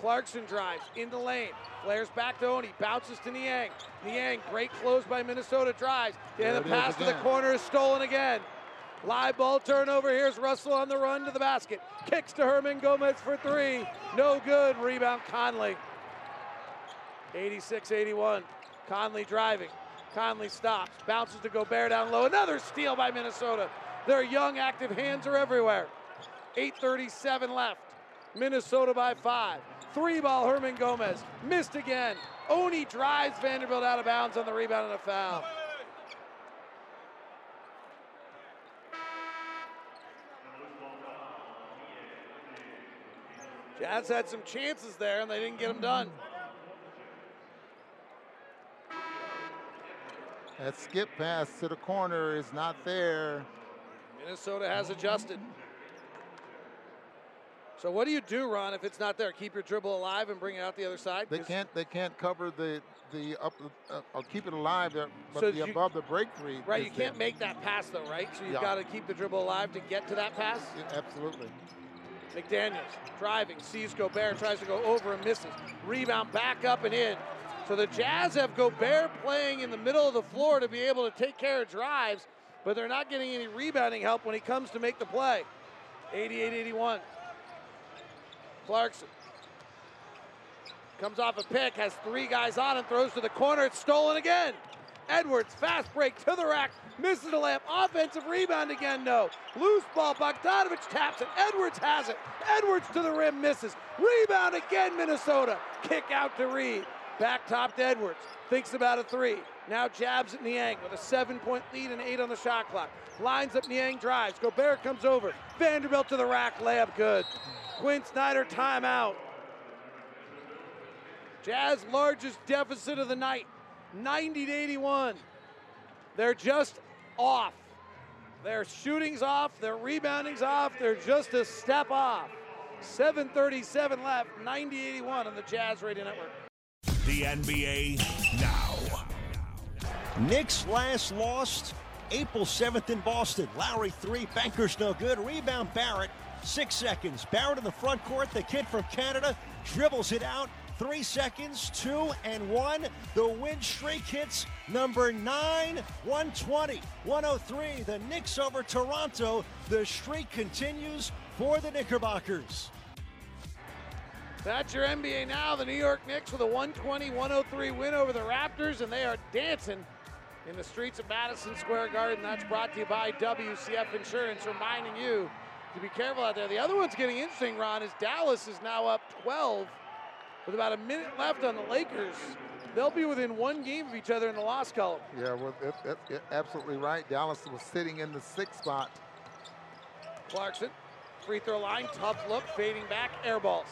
Clarkson drives in the lane, flares back to Oni, bounces to Niang. Niang, great close by Minnesota, drives. And the pass to the corner is stolen again. Live ball turnover. Here's Russell on the run to the basket. Kicks to Hernangomez for three. No good. Rebound Conley. 86 81. Conley driving. Conley stops. Bounces to Gobert down low. Another steal by Minnesota. Their young, active hands are everywhere. 8.37 left. Minnesota by five. Three ball, Hernangomez. Missed again. Oni drives Vanderbilt out of bounds on the rebound and a foul. Jazz had some chances there and they didn't get them done. That skip pass to the corner is not there. Minnesota has adjusted. So what do you do, Ron, if it's not there? Keep your dribble alive and bring it out the other side. They can't. They can't cover the the up. Uh, or keep it alive there, but So the you- above the break three. Right, you can't there. make that pass though, right? So you've Yeah. got to keep the dribble alive to get to that pass. Yeah, absolutely. McDaniels driving, sees Gobert, tries to go over and misses. Rebound back up and in. So the Jazz have Gobert playing in the middle of the floor to be able to take care of drives, but they're not getting any rebounding help when he comes to make the play. 88 81. Clarkson comes off a pick, has three guys on and throws to the corner. It's stolen again. Edwards, fast break to the rack, misses the layup. Offensive rebound again, no. Loose ball, Bogdanovich taps it. Edwards has it. Edwards to the rim, misses. Rebound again, Minnesota. Kick out to Reid. Back top to Edwards. Thinks about a three. Now jabs at Niang with a seven point lead and eight on the shot clock. Lines up Niang drives. Gobert comes over. Vanderbilt to the rack. Layup good. Quin Snyder timeout. Jazz largest deficit of the night, 90 to 81. They're just off. Their shooting's off, their rebounding's off, they're just a step off. 737 left, 90-81 on the Jazz Radio Network. The NBA now. Knicks last lost April 7th in Boston. Lowry three, Bankers no good. Rebound Barrett, six seconds. Barrett in the front court, the kid from Canada, dribbles it out. Three seconds, two and one. The win streak hits number nine, 120, 103. The Knicks over Toronto. The streak continues for the Knickerbockers. That's your NBA now. The New York Knicks with a 120-103 win over the Raptors, and they are dancing in the streets of Madison Square Garden. That's brought to you by WCF Insurance, reminding you to be careful out there. The other one's getting interesting, Ron, is Dallas is now up 12 with about a minute left on the Lakers. They'll be within one game of each other in the loss column. Yeah, well, that, that, yeah, absolutely right. Dallas was sitting in the sixth spot. Clarkson, free throw line, tough look, fading back, air balls.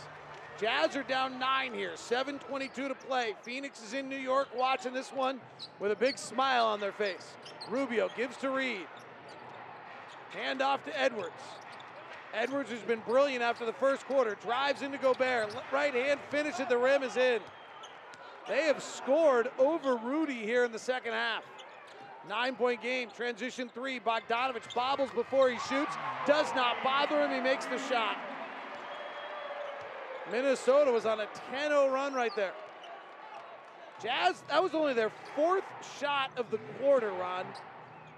Jazz are down nine here, 7.22 to play. Phoenix is in New York watching this one with a big smile on their face. Rubio gives to Reid. Hand off to Edwards. Edwards has been brilliant after the first quarter. Drives into Gobert. Right hand finish at the rim is in. They have scored over Rudy here in the second half. Nine point game, transition three. Bogdanovich bobbles before he shoots. Does not bother him. He makes the shot. Minnesota was on a 10 0 run right there. Jazz, that was only their fourth shot of the quarter, Ron.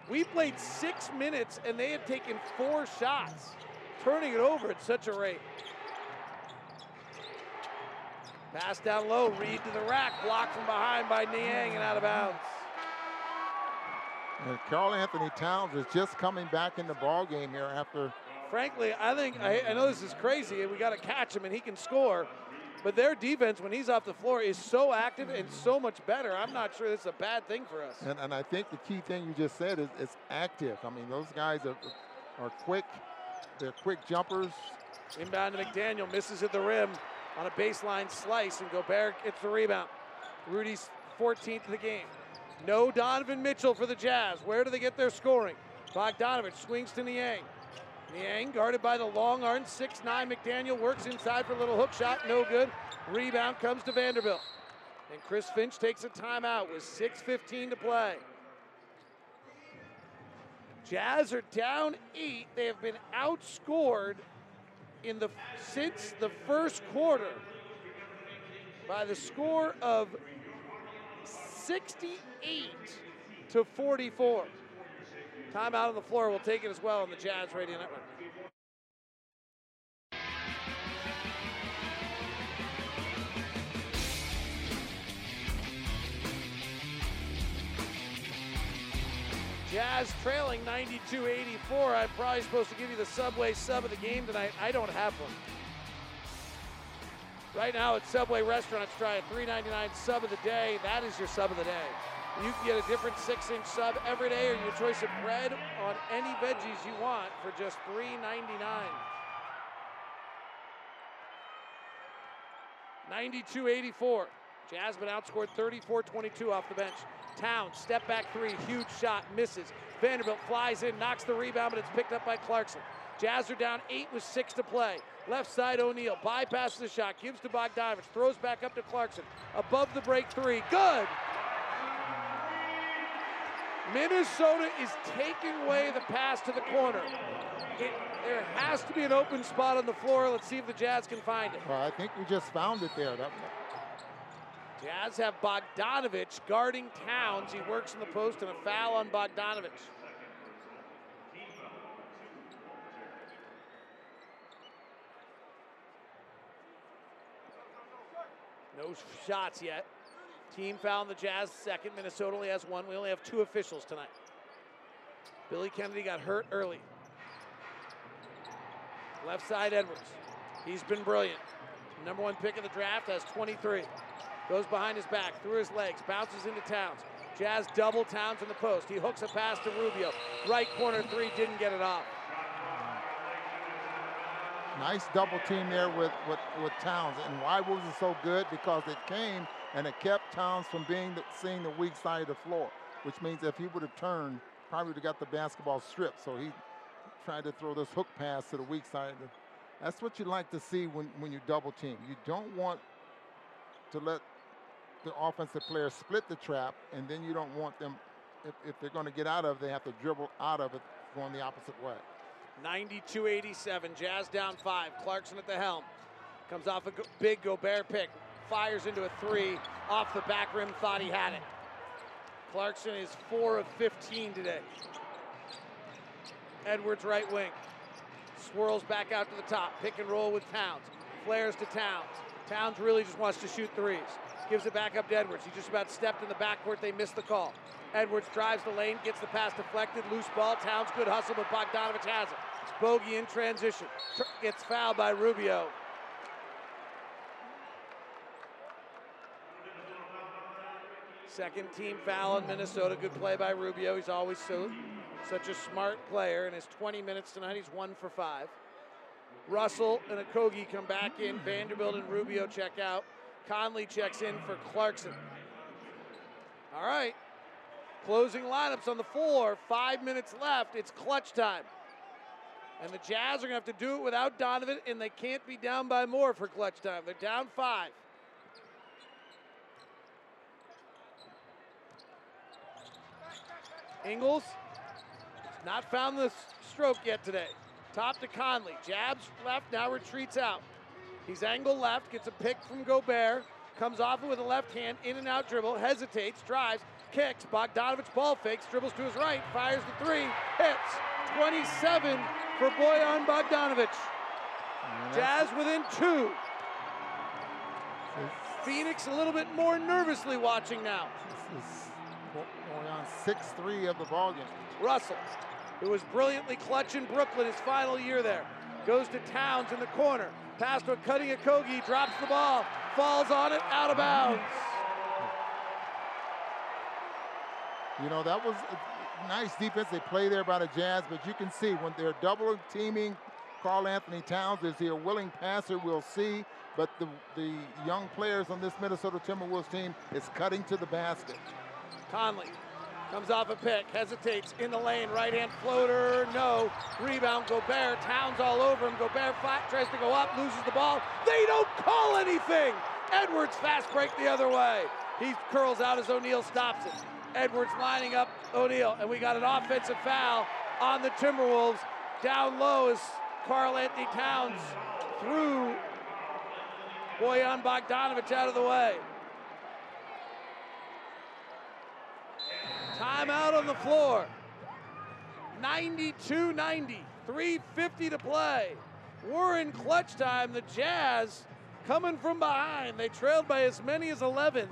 We played six minutes and they had taken four shots, turning it over at such a rate. Pass down low, Reid to the rack, blocked from behind by Niang and out of bounds. And Karl Anthony Towns is just coming back in the ball game here after Frankly, I think I, I know this is crazy, and we got to catch him, and he can score. But their defense, when he's off the floor, is so active and so much better. I'm not sure this is a bad thing for us. And, and I think the key thing you just said is, is active. I mean, those guys are, are quick. They're quick jumpers. Inbound to McDaniel, misses at the rim on a baseline slice, and Gobert gets the rebound. Rudy's 14th of the game. No Donovan Mitchell for the Jazz. Where do they get their scoring? Bogdanovich swings to Niang. Niang guarded by the long arm, 6'9 McDaniel works inside for a little hook shot, no good. Rebound comes to Vanderbilt. And Chris Finch takes a timeout with 6.15 to play. Jazz are down eight. They have been outscored in the since the first quarter by the score of 68 to 44. Timeout on the floor. We'll take it as well on the Jazz Radio Network. Jazz trailing 92-84. I'm probably supposed to give you the Subway sub of the game tonight. I don't have one. Right now at Subway restaurants, try a $3.99 sub of the day. That is your sub of the day. You can get a different six-inch sub every day or your choice of bread on any veggies you want for just $3.99. 92-84. Jasmine outscored 34-22 off the bench. Towns, step back three, huge shot, misses. Vanderbilt flies in, knocks the rebound, but it's picked up by Clarkson. Jazz are down eight with six to play. Left side O'Neale bypasses the shot, gives to Bogdanovich, throws back up to Clarkson. Above the break three, good. Minnesota is taking away the pass to the corner. It, there has to be an open spot on the floor. Let's see if the Jazz can find it. Well, I think we just found it there. That, Jazz have Bogdanovich guarding Towns. He works in the post and a foul on Bogdanovich. No shots yet. Team foul on the Jazz second. Minnesota only has one. We only have two officials tonight. Billy Kennedy got hurt early. Left side Edwards. He's been brilliant. Number one pick of the draft has 23. Goes behind his back, through his legs, bounces into Towns. Jazz double Towns in the post. He hooks a pass to Rubio. Right corner three, didn't get it off. Nice double team there with, with, with Towns. And why was it so good? Because it came and it kept Towns from being the, seeing the weak side of the floor, which means if he would have turned, probably would have got the basketball stripped. So he tried to throw this hook pass to the weak side. That's what you like to see when, when you double team. You don't want to let the offensive players split the trap, and then you don't want them, if, if they're going to get out of it, they have to dribble out of it going the opposite way. 92 87. Jazz down five. Clarkson at the helm. Comes off a big Gobert pick. Fires into a three. Off the back rim. Thought he had it. Clarkson is 4 of 15 today. Edwards right wing. Swirls back out to the top. Pick and roll with Towns. Flares to Towns. Towns really just wants to shoot threes. Gives it back up to Edwards. He just about stepped in the backcourt. They missed the call. Edwards drives the lane, gets the pass deflected, loose ball. Towns good hustle, but Bogdanovich has it. Bogey in transition. Tr- Gets fouled by Rubio. Second team foul in Minnesota. Good play by Rubio. He's always so such a smart player. In his 20 minutes tonight, he's one for five. Russell and Okogie come back in. Vanderbilt and Rubio check out. Conley checks in for Clarkson. All right. Closing lineups on the floor. Five minutes left. It's clutch time. And the Jazz are going to have to do it without Donovan, and they can't be down by more for clutch time. They're down five. Ingles not found the stroke yet today. Top to Conley. Jabs left, now retreats out. He's angle left, gets a pick from Gobert, comes off it with a left hand, in and out dribble, hesitates, drives, kicks. Bogdanovich ball fakes, dribbles to his right, fires the three, hits. 27 for Bojan Bogdanovich. Jazz within two. Phoenix a little bit more nervously watching now. This is going on 6-3 of the ball game. Russell, who was brilliantly clutch in Brooklyn his final year there, goes to Towns in the corner. Pass to a cutting Okogie, drops the ball, falls on it, out of bounds. You know, that was a nice defense they play there by the Jazz, but you can see when they're double teaming Karl Anthony Towns, is he a willing passer? We'll see. But the, the young players on this Minnesota Timberwolves team is cutting to the basket. Conley comes off a pick, hesitates in the lane, right hand floater, no. Rebound, Gobert, Towns all over him. Gobert flat, tries to go up, loses the ball. They don't call anything. Edwards fast break the other way. He curls out as O'Neale stops it. Edwards lining up O'Neale, and we got an offensive foul on the Timberwolves. Down low is Karl Anthony Towns through Bojan Bogdanovich out of the way. Timeout on the floor. 92 90, 350 to play. We're in clutch time. The Jazz coming from behind. They trailed by as many as 11.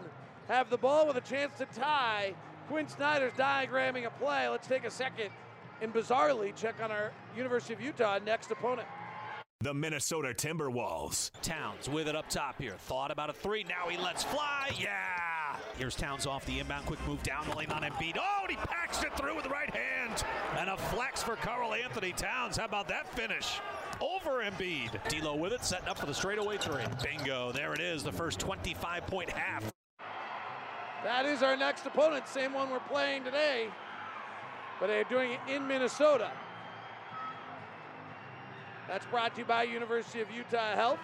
Have the ball with a chance to tie. Quin Snyder's diagramming a play. Let's take a second and bizarrely check on our University of Utah next opponent. The Minnesota Timberwolves. Towns with it up top here. Thought about a three. Now he lets fly. Yeah. Here's Towns off the inbound. Quick move down the lane on Embiid. Oh, and he packs it through with the right hand. And a flex for Karl-Anthony Towns. How about that finish? Over Embiid. D'Lo with it, setting up for the straightaway three. Bingo. There it is. The first 25 point half. That is our next opponent. Same one we're playing today. But they're doing it in Minnesota. That's brought to you by University of Utah Health.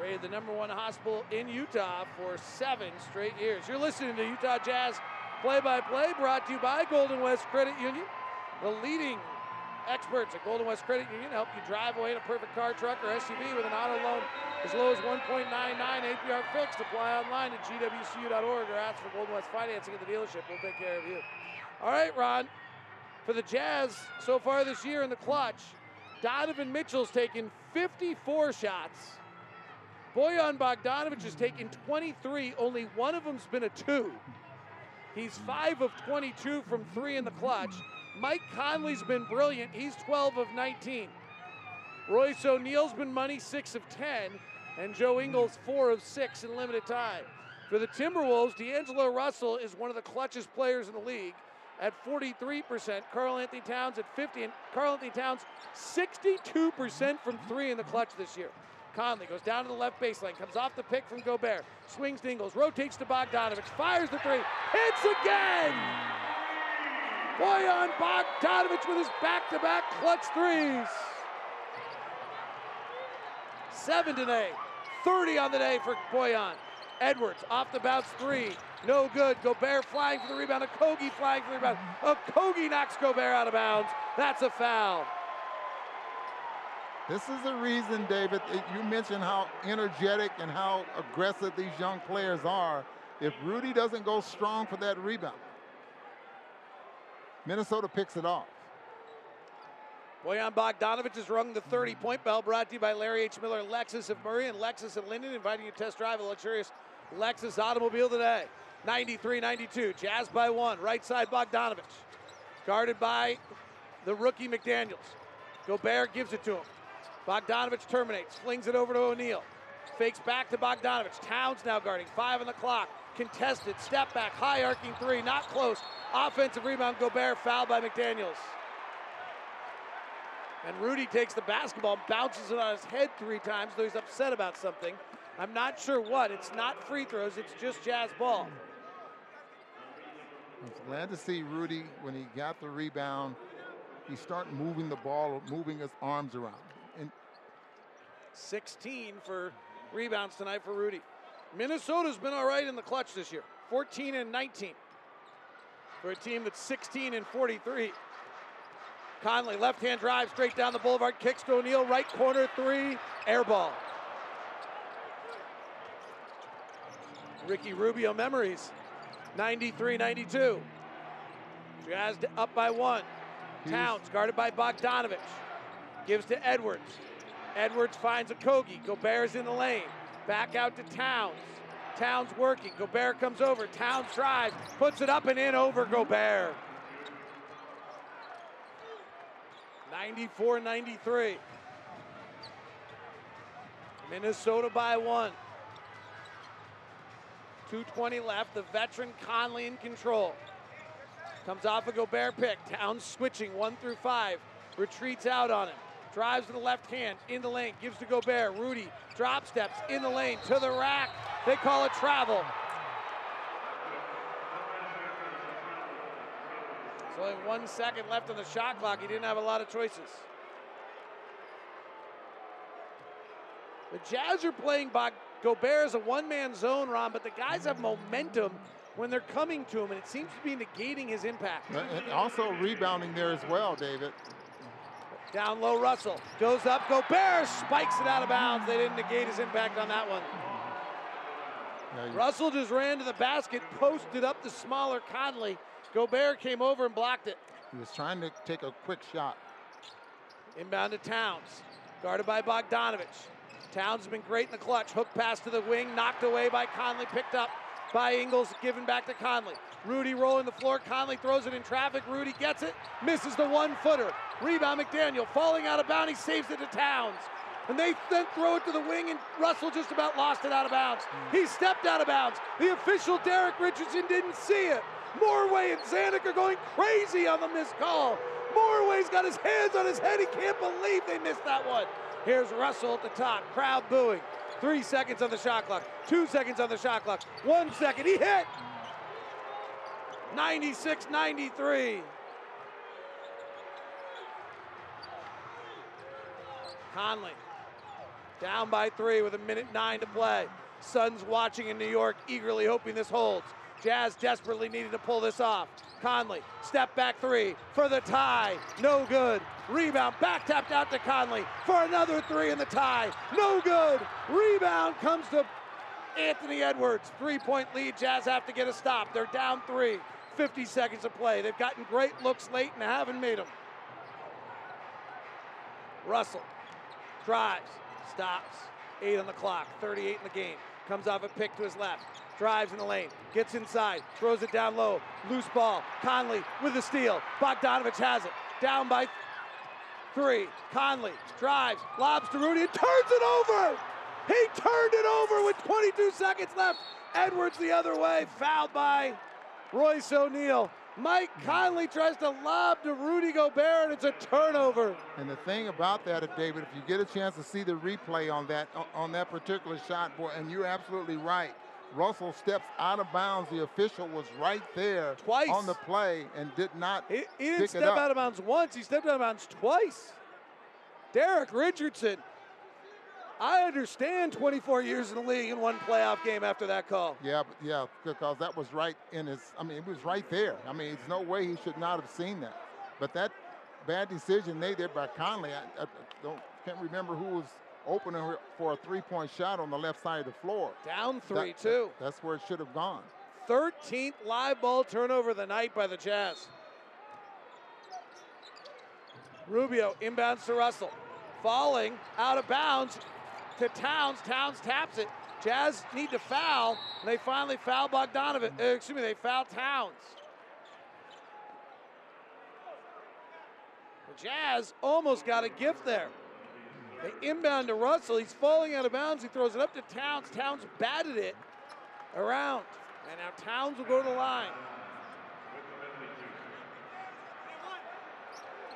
Rated the number one hospital in Utah for seven straight years. You're listening to Utah Jazz play-by-play brought to you by Golden West Credit Union, the leading experts at Golden West Credit Union help you drive away in a perfect car, truck, or SUV with an auto loan as low as 1.99 APR fixed. Apply online at gwcu.org or ask for Golden West financing at the dealership. We'll take care of you. All right, Ron. For the Jazz so far this year in the clutch, Donovan Mitchell's taken 54 shots. Bojan Bogdanovich has taken 23. Only one of them's been a two. He's 5 of 22 from three in the clutch. Mike Conley's been brilliant. He's 12 of 19. Royce O'Neale's been money, 6 of 10. And Joe Ingles, 4 of 6 in limited time. For the Timberwolves, D'Angelo Russell is one of the clutchest players in the league at 43%. Karl-Anthony Towns at 50. And Karl-Anthony Towns, 62% from three in the clutch this year. Conley goes down to the left baseline, comes off the pick from Gobert, swings to Ingles, rotates to Bogdanovich, fires the three, hits again! Bojan Bogdanovich with his back-to-back clutch threes. Seven today, 30 on the day for Bojan. Edwards off the bounce three, no good. Gobert flying for the rebound. Okogie flying for the rebound. A Kogi knocks Gobert out of bounds. That's a foul. This is the reason, David, you mentioned how energetic and how aggressive these young players are. If Rudy doesn't go strong for that rebound, Minnesota picks it off. Bojan Bogdanovich has rung the 30 point bell brought to you by Larry H. Miller, Lexus of Murray, and Lexus of Lindon, inviting you to test drive a luxurious Lexus automobile today. 93 92, Jazz by one. Right side, Bogdanovich. Guarded by the rookie McDaniels. Gobert gives it to him. Bogdanovich terminates, flings it over to O'Neale. Fakes back to Bogdanovich. Towns now guarding. Five on the clock. Contested. Step back. High arcing three. Not close. Offensive rebound. Gobert fouled by McDaniels. And Rudy takes the basketball, bounces it on his head three times, though he's upset about something. I'm not sure what. It's not free throws, it's just jazz ball. I'm glad to see Rudy, when he got the rebound, he started moving the ball, moving his arms around. And 16 for rebounds tonight for Rudy. Minnesota's been all right in the clutch this year 14 and 19 for a team that's 16 and 43. Conley, left hand drive straight down the boulevard, kicks to O'Neale, right corner three, air ball. Ricky Rubio memories, 93 92. Jazz up by one. Towns guarded by Bogdanovich. Gives to Edwards. Edwards finds Okogie. Gobert's in the lane. Back out to Towns. Towns working. Gobert comes over. Towns drives. Puts it up and in over Gobert. 94 93. Minnesota by one. 2.20 left. The veteran Conley in control. Comes off a Gobert pick. Towns switching one through five. Retreats out on him. Drives to the left hand, in the lane, gives to Gobert. Rudy drop steps in the lane to the rack. They call it travel. There's only one second left on the shot clock. He didn't have a lot of choices. The Jazz are playing by Gobert is a one-man zone, Ron, but the guys have momentum when they're coming to him, and it seems to be negating his impact. Uh, and also rebounding there as well, David. Down low, Russell goes up. Gobert spikes it out of bounds. They didn't negate his impact on that one. Yeah, Russell just ran to the basket, posted up the smaller Conley. Gobert came over and blocked it. He was trying to take a quick shot. Inbound to Towns, guarded by Bogdanovic. Towns has been great in the clutch. Hook pass to the wing, knocked away by Conley, picked up by Ingles, given back to Conley. Rudy rolling the floor. Conley throws it in traffic. Rudy gets it, misses the one footer. Rebound McDaniel falling out of bounds. He saves it to Towns. And they then throw it to the wing, and Russell just about lost it out of bounds. He stepped out of bounds. The official, Derek Richardson, didn't see it. Morway and Zanik are going crazy on the missed call. Morway's got his hands on his head. He can't believe they missed that one. Here's Russell at the top, crowd booing. Three seconds on the shot clock, two seconds on the shot clock, one second. He hit. 96 93. Conley down by three with a minute nine to play. Suns watching in New York, eagerly hoping this holds. Jazz desperately needed to pull this off. Conley, step back three for the tie. No good. Rebound, back tapped out to Conley for another three in the tie. No good. Rebound comes to Anthony Edwards. Three point lead. Jazz have to get a stop. They're down three. 50 seconds to play. They've gotten great looks late and haven't made them. Russell drives, stops. Eight on the clock, 38 in the game. Comes off a pick to his left, drives in the lane, gets inside, throws it down low. Loose ball. Conley with the steal. Bogdanovich has it. Down by three. Conley drives, lobs to Rudy, and turns it over. He turned it over with 22 seconds left. Edwards the other way, fouled by Royce O'Neale. Mike Conley tries to lob to Rudy Gobert, and it's a turnover. And the thing about that, David, if you get a chance to see the replay on that on that particular shot, boy, and you're absolutely right. Russell steps out of bounds. The official was right there twice on the play and did not. He, he didn't step out of bounds once. He stepped out of bounds twice. Derek Richardson I understand 24 years in the league and one playoff game after that call. Yeah, yeah, because that was right in his. I mean, it was right there. I mean, there's no way he should not have seen that. But that bad decision made there by Conley. I, I don't can't remember who was opening for a three-point shot on the left side of the floor. Down three, that, too. That, that's where it should have gone. 13th live ball turnover of the night by the Jazz. Rubio inbounds to Russell. Falling out of bounds to Towns. Towns taps it. Jazz need to foul, and they finally foul Bogdanovich. Uh, excuse me, they foul Towns. The Jazz almost got a gift there. They inbound to Russell. He's falling out of bounds. He throws it up to Towns. Towns batted it around. And now Towns will go to the line.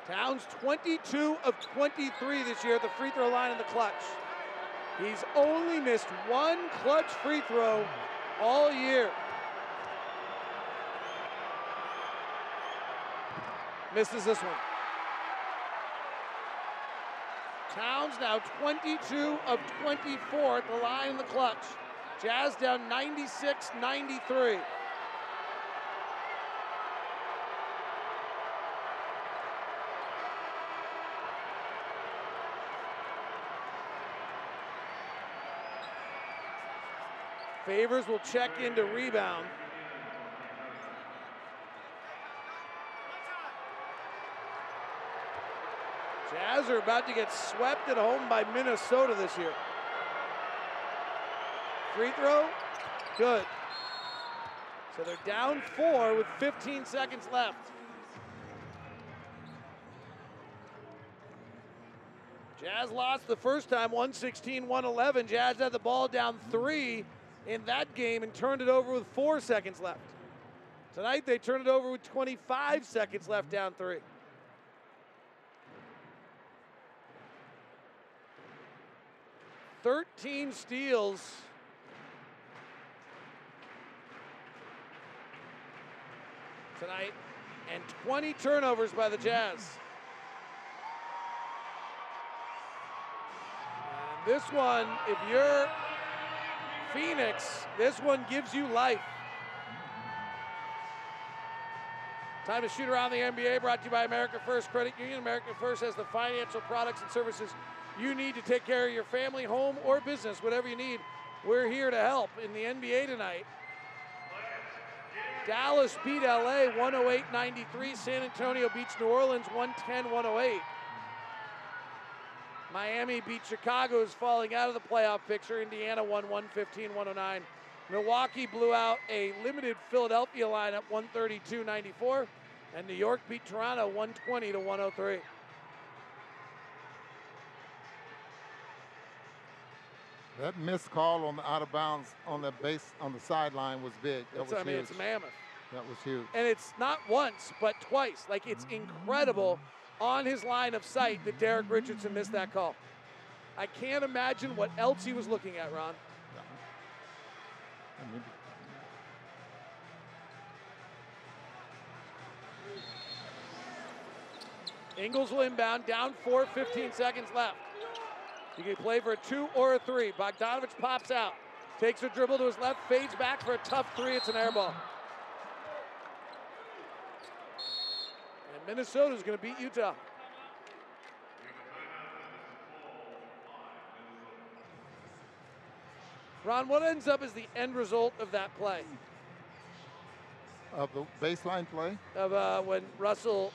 Towns 22 of 23 this year at the free throw line in the clutch. He's only missed one clutch free throw all year. Misses this one. Towns now 22 of 24 at the line in the clutch. Jazz down 96 93. Favors will check into rebound. Jazz are about to get swept at home by Minnesota this year. Free throw, good. So they're down four with 15 seconds left. Jazz lost the first time, 116 111. Jazz had the ball down three in that game and turned it over with four seconds left. Tonight they turned it over with 25 seconds left down three. Thirteen steals. Tonight, and 20 turnovers by the Jazz. And this one, if you're Phoenix, this one gives you life. Time to shoot around the NBA, brought to you by America First Credit Union. America First has the financial products and services you need to take care of your family, home, or business, whatever you need. We're here to help in the NBA tonight. Dallas beat LA 108 93. San Antonio beats New Orleans 110 108. Miami beat Chicago, who's falling out of the playoff picture. Indiana won 115 109. Milwaukee blew out a limited Philadelphia lineup 132-94, and New York beat Toronto 120 to 103. That missed call on the out of bounds on the base on the sideline was big. That It's, was I mean, huge. it's mammoth. That was huge. And it's not once, but twice. Like it's mm. incredible on his line of sight that Derek Richardson missed that call. I can't imagine what else he was looking at, Ron. I mean, Ingles will inbound, down four, 15 seconds left. You can play for a two or a three. Bogdanovich pops out, takes a dribble to his left, fades back for a tough three. It's an air ball. And Minnesota's going to beat Utah. Ron, what ends up as the end result of that play? of the baseline play. Of uh, when Russell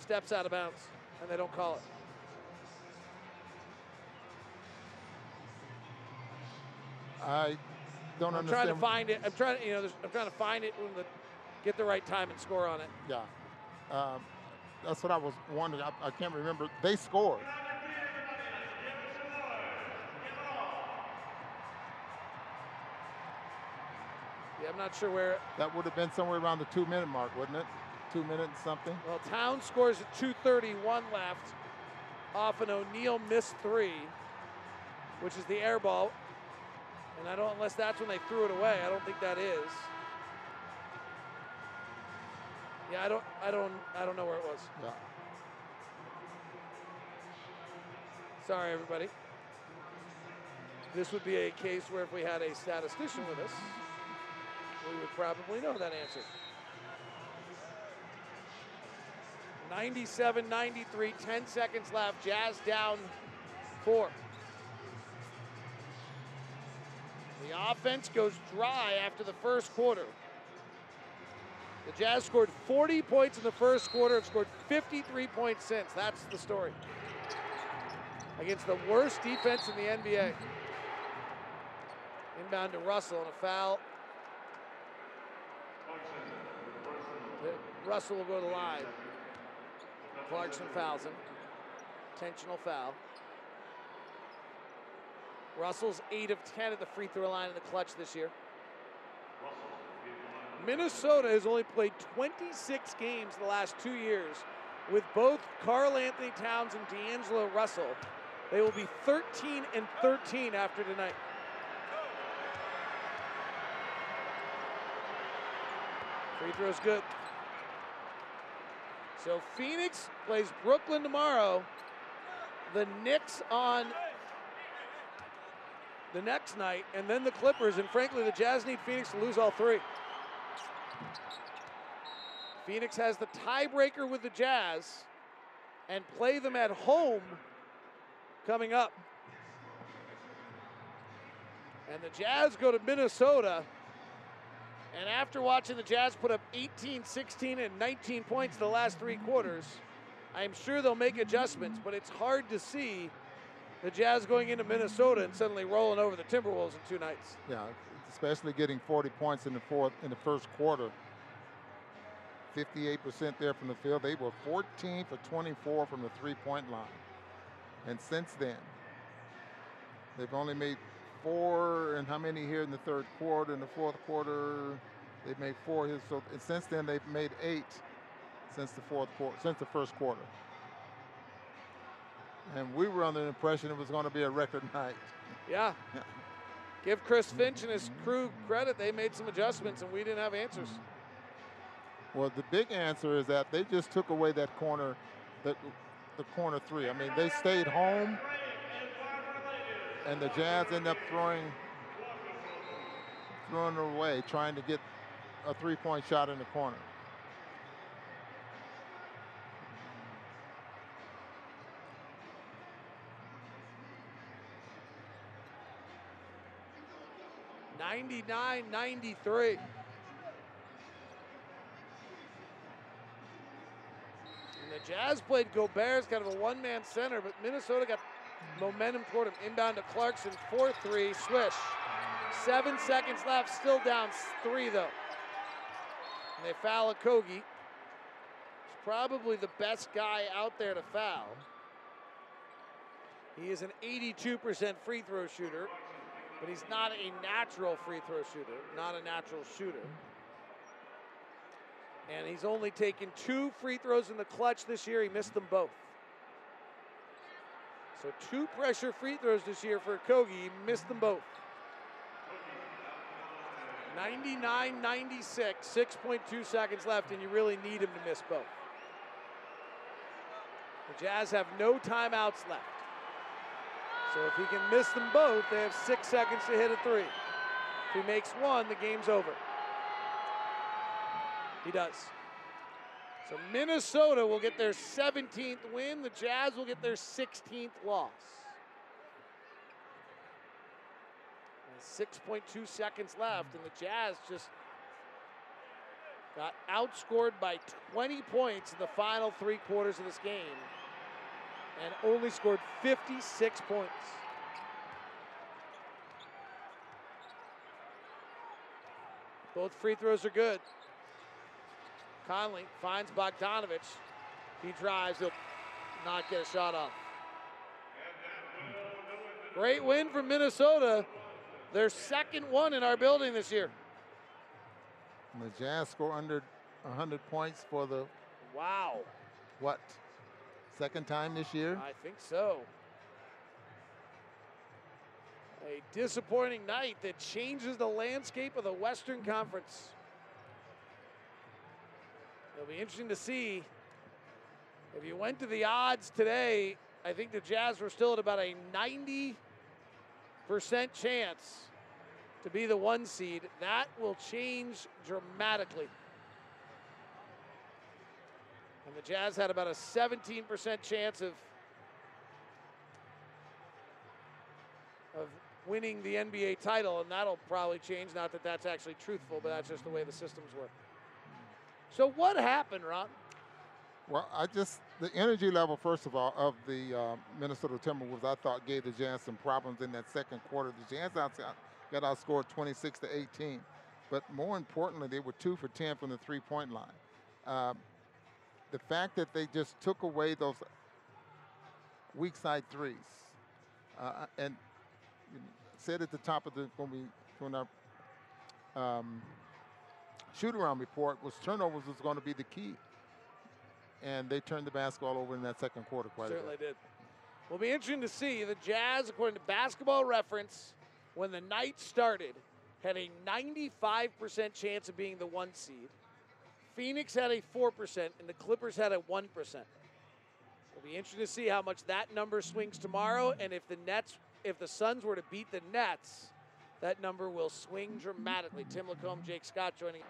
steps out of bounds and they don't call it. I don't I'm understand. trying to find it. I'm trying to, you know, I'm trying to find it when the get the right time and score on it. Yeah, um, that's what I was wondering. I, I can't remember. They scored. Yeah, I'm not sure where. That would have been somewhere around the two-minute mark, wouldn't it? Two minutes something. Well, Town scores at 2:31 left off an O'Neale missed three, which is the air ball. And I don't, unless that's when they threw it away. I don't think that is. Yeah, I don't, I don't, I don't know where it was. Yeah. Sorry, everybody. This would be a case where if we had a statistician with us, we would probably know that answer. 97 93, 10 seconds left. Jazz down four. The offense goes dry after the first quarter. The Jazz scored 40 points in the first quarter, have scored 53 points since. That's the story. Against the worst defense in the NBA. Inbound to Russell and a foul. Russell will go to the line. Clarkson fouls him. Intentional foul. Russell's 8 of 10 at the free throw line in the clutch this year. Minnesota has only played 26 games in the last two years with both Karl Anthony Towns and D'Angelo Russell. They will be 13 and 13 after tonight. Free throw's good. So Phoenix plays Brooklyn tomorrow. The Knicks on the next night, and then the Clippers. And frankly, the Jazz need Phoenix to lose all three. Phoenix has the tiebreaker with the Jazz and play them at home coming up. And the Jazz go to Minnesota. And after watching the Jazz put up 18, 16, and 19 points in the last three quarters, I'm sure they'll make adjustments, but it's hard to see the Jazz going into Minnesota and suddenly rolling over the Timberwolves in two nights. Yeah, especially getting 40 points in the fourth in the first quarter. 58% there from the field. They were 14 for 24 from the three-point line. And since then, they've only made four and how many here in the third quarter? In the fourth quarter, they've made four here. So since then, they've made eight since the fourth quarter, since the first quarter. And we were under the impression it was going to be a record night. Yeah. Give Chris Finch and his crew credit. They made some adjustments and we didn't have answers. Well, the big answer is that they just took away that corner, the, the corner three. I mean, they stayed home, and the Jazz end up throwing, throwing it away, trying to get a three-point shot in the corner. Ninety-nine, ninety-three. And the Jazz played Gobert as kind of a one-man center, but Minnesota got momentum toward him. Inbound to Clarkson, 4-3, swish. Seven seconds left, still down three though. And they foul Okogie. He's probably the best guy out there to foul. He is an 82% free throw shooter, but he's not a natural free throw shooter, not a natural shooter. And he's only taken two free throws in the clutch this year. He missed them both. So two pressure free throws this year for Okogie. He missed them both. 99 96, 6.2 seconds left, and you really need him to miss both. The Jazz have no timeouts left. So if he can miss them both, they have six seconds to hit a three. If he makes one, the game's over. He does. So Minnesota will get their 17th win. The Jazz will get their 16th loss. 6.2 seconds left, and the Jazz just got outscored by 20 points in the final three quarters of this game and only scored 56 points. Both free throws are good. Conley finds Bogdanovich. He drives, he'll not get a shot off. Great win from Minnesota. Their second one in our building this year. And the Jazz score under 100 points for the wow, what second time this year? I think so. A disappointing night that changes the landscape of the Western Conference. It'll be interesting to see. If you went to the odds today, I think the Jazz were still at about a 90 percent chance to be the one seed. That will change dramatically. And the Jazz had about a 17% chance of of winning the NBA title, and that'll probably change. Not that that's actually truthful, but that's just the way the systems work. So what happened, Ron? Well, I just the energy level, first of all, of the uh, Minnesota Timberwolves, I thought gave the Jazz some problems in that second quarter. The Jazz outside, got outscored 26 to 18, but more importantly, they were two for 10 from the three-point line. Um, the fact that they just took away those weak side threes, uh, and said at the top of the when we when our um, shoot around report was turnovers was going to be the key and they turned the basketball over in that second quarter quite Certainly a bit. Certainly did. Will be interesting to see. The Jazz, according to Basketball Reference, when the night started, had a 95% chance of being the one seed. Phoenix had a 4%, and the Clippers had a 1%. It'll be interesting to see how much that number swings tomorrow, and if the Nets, if the Suns were to beat the Nets, that number will swing dramatically. Tim Lacombe, Jake Scott joining.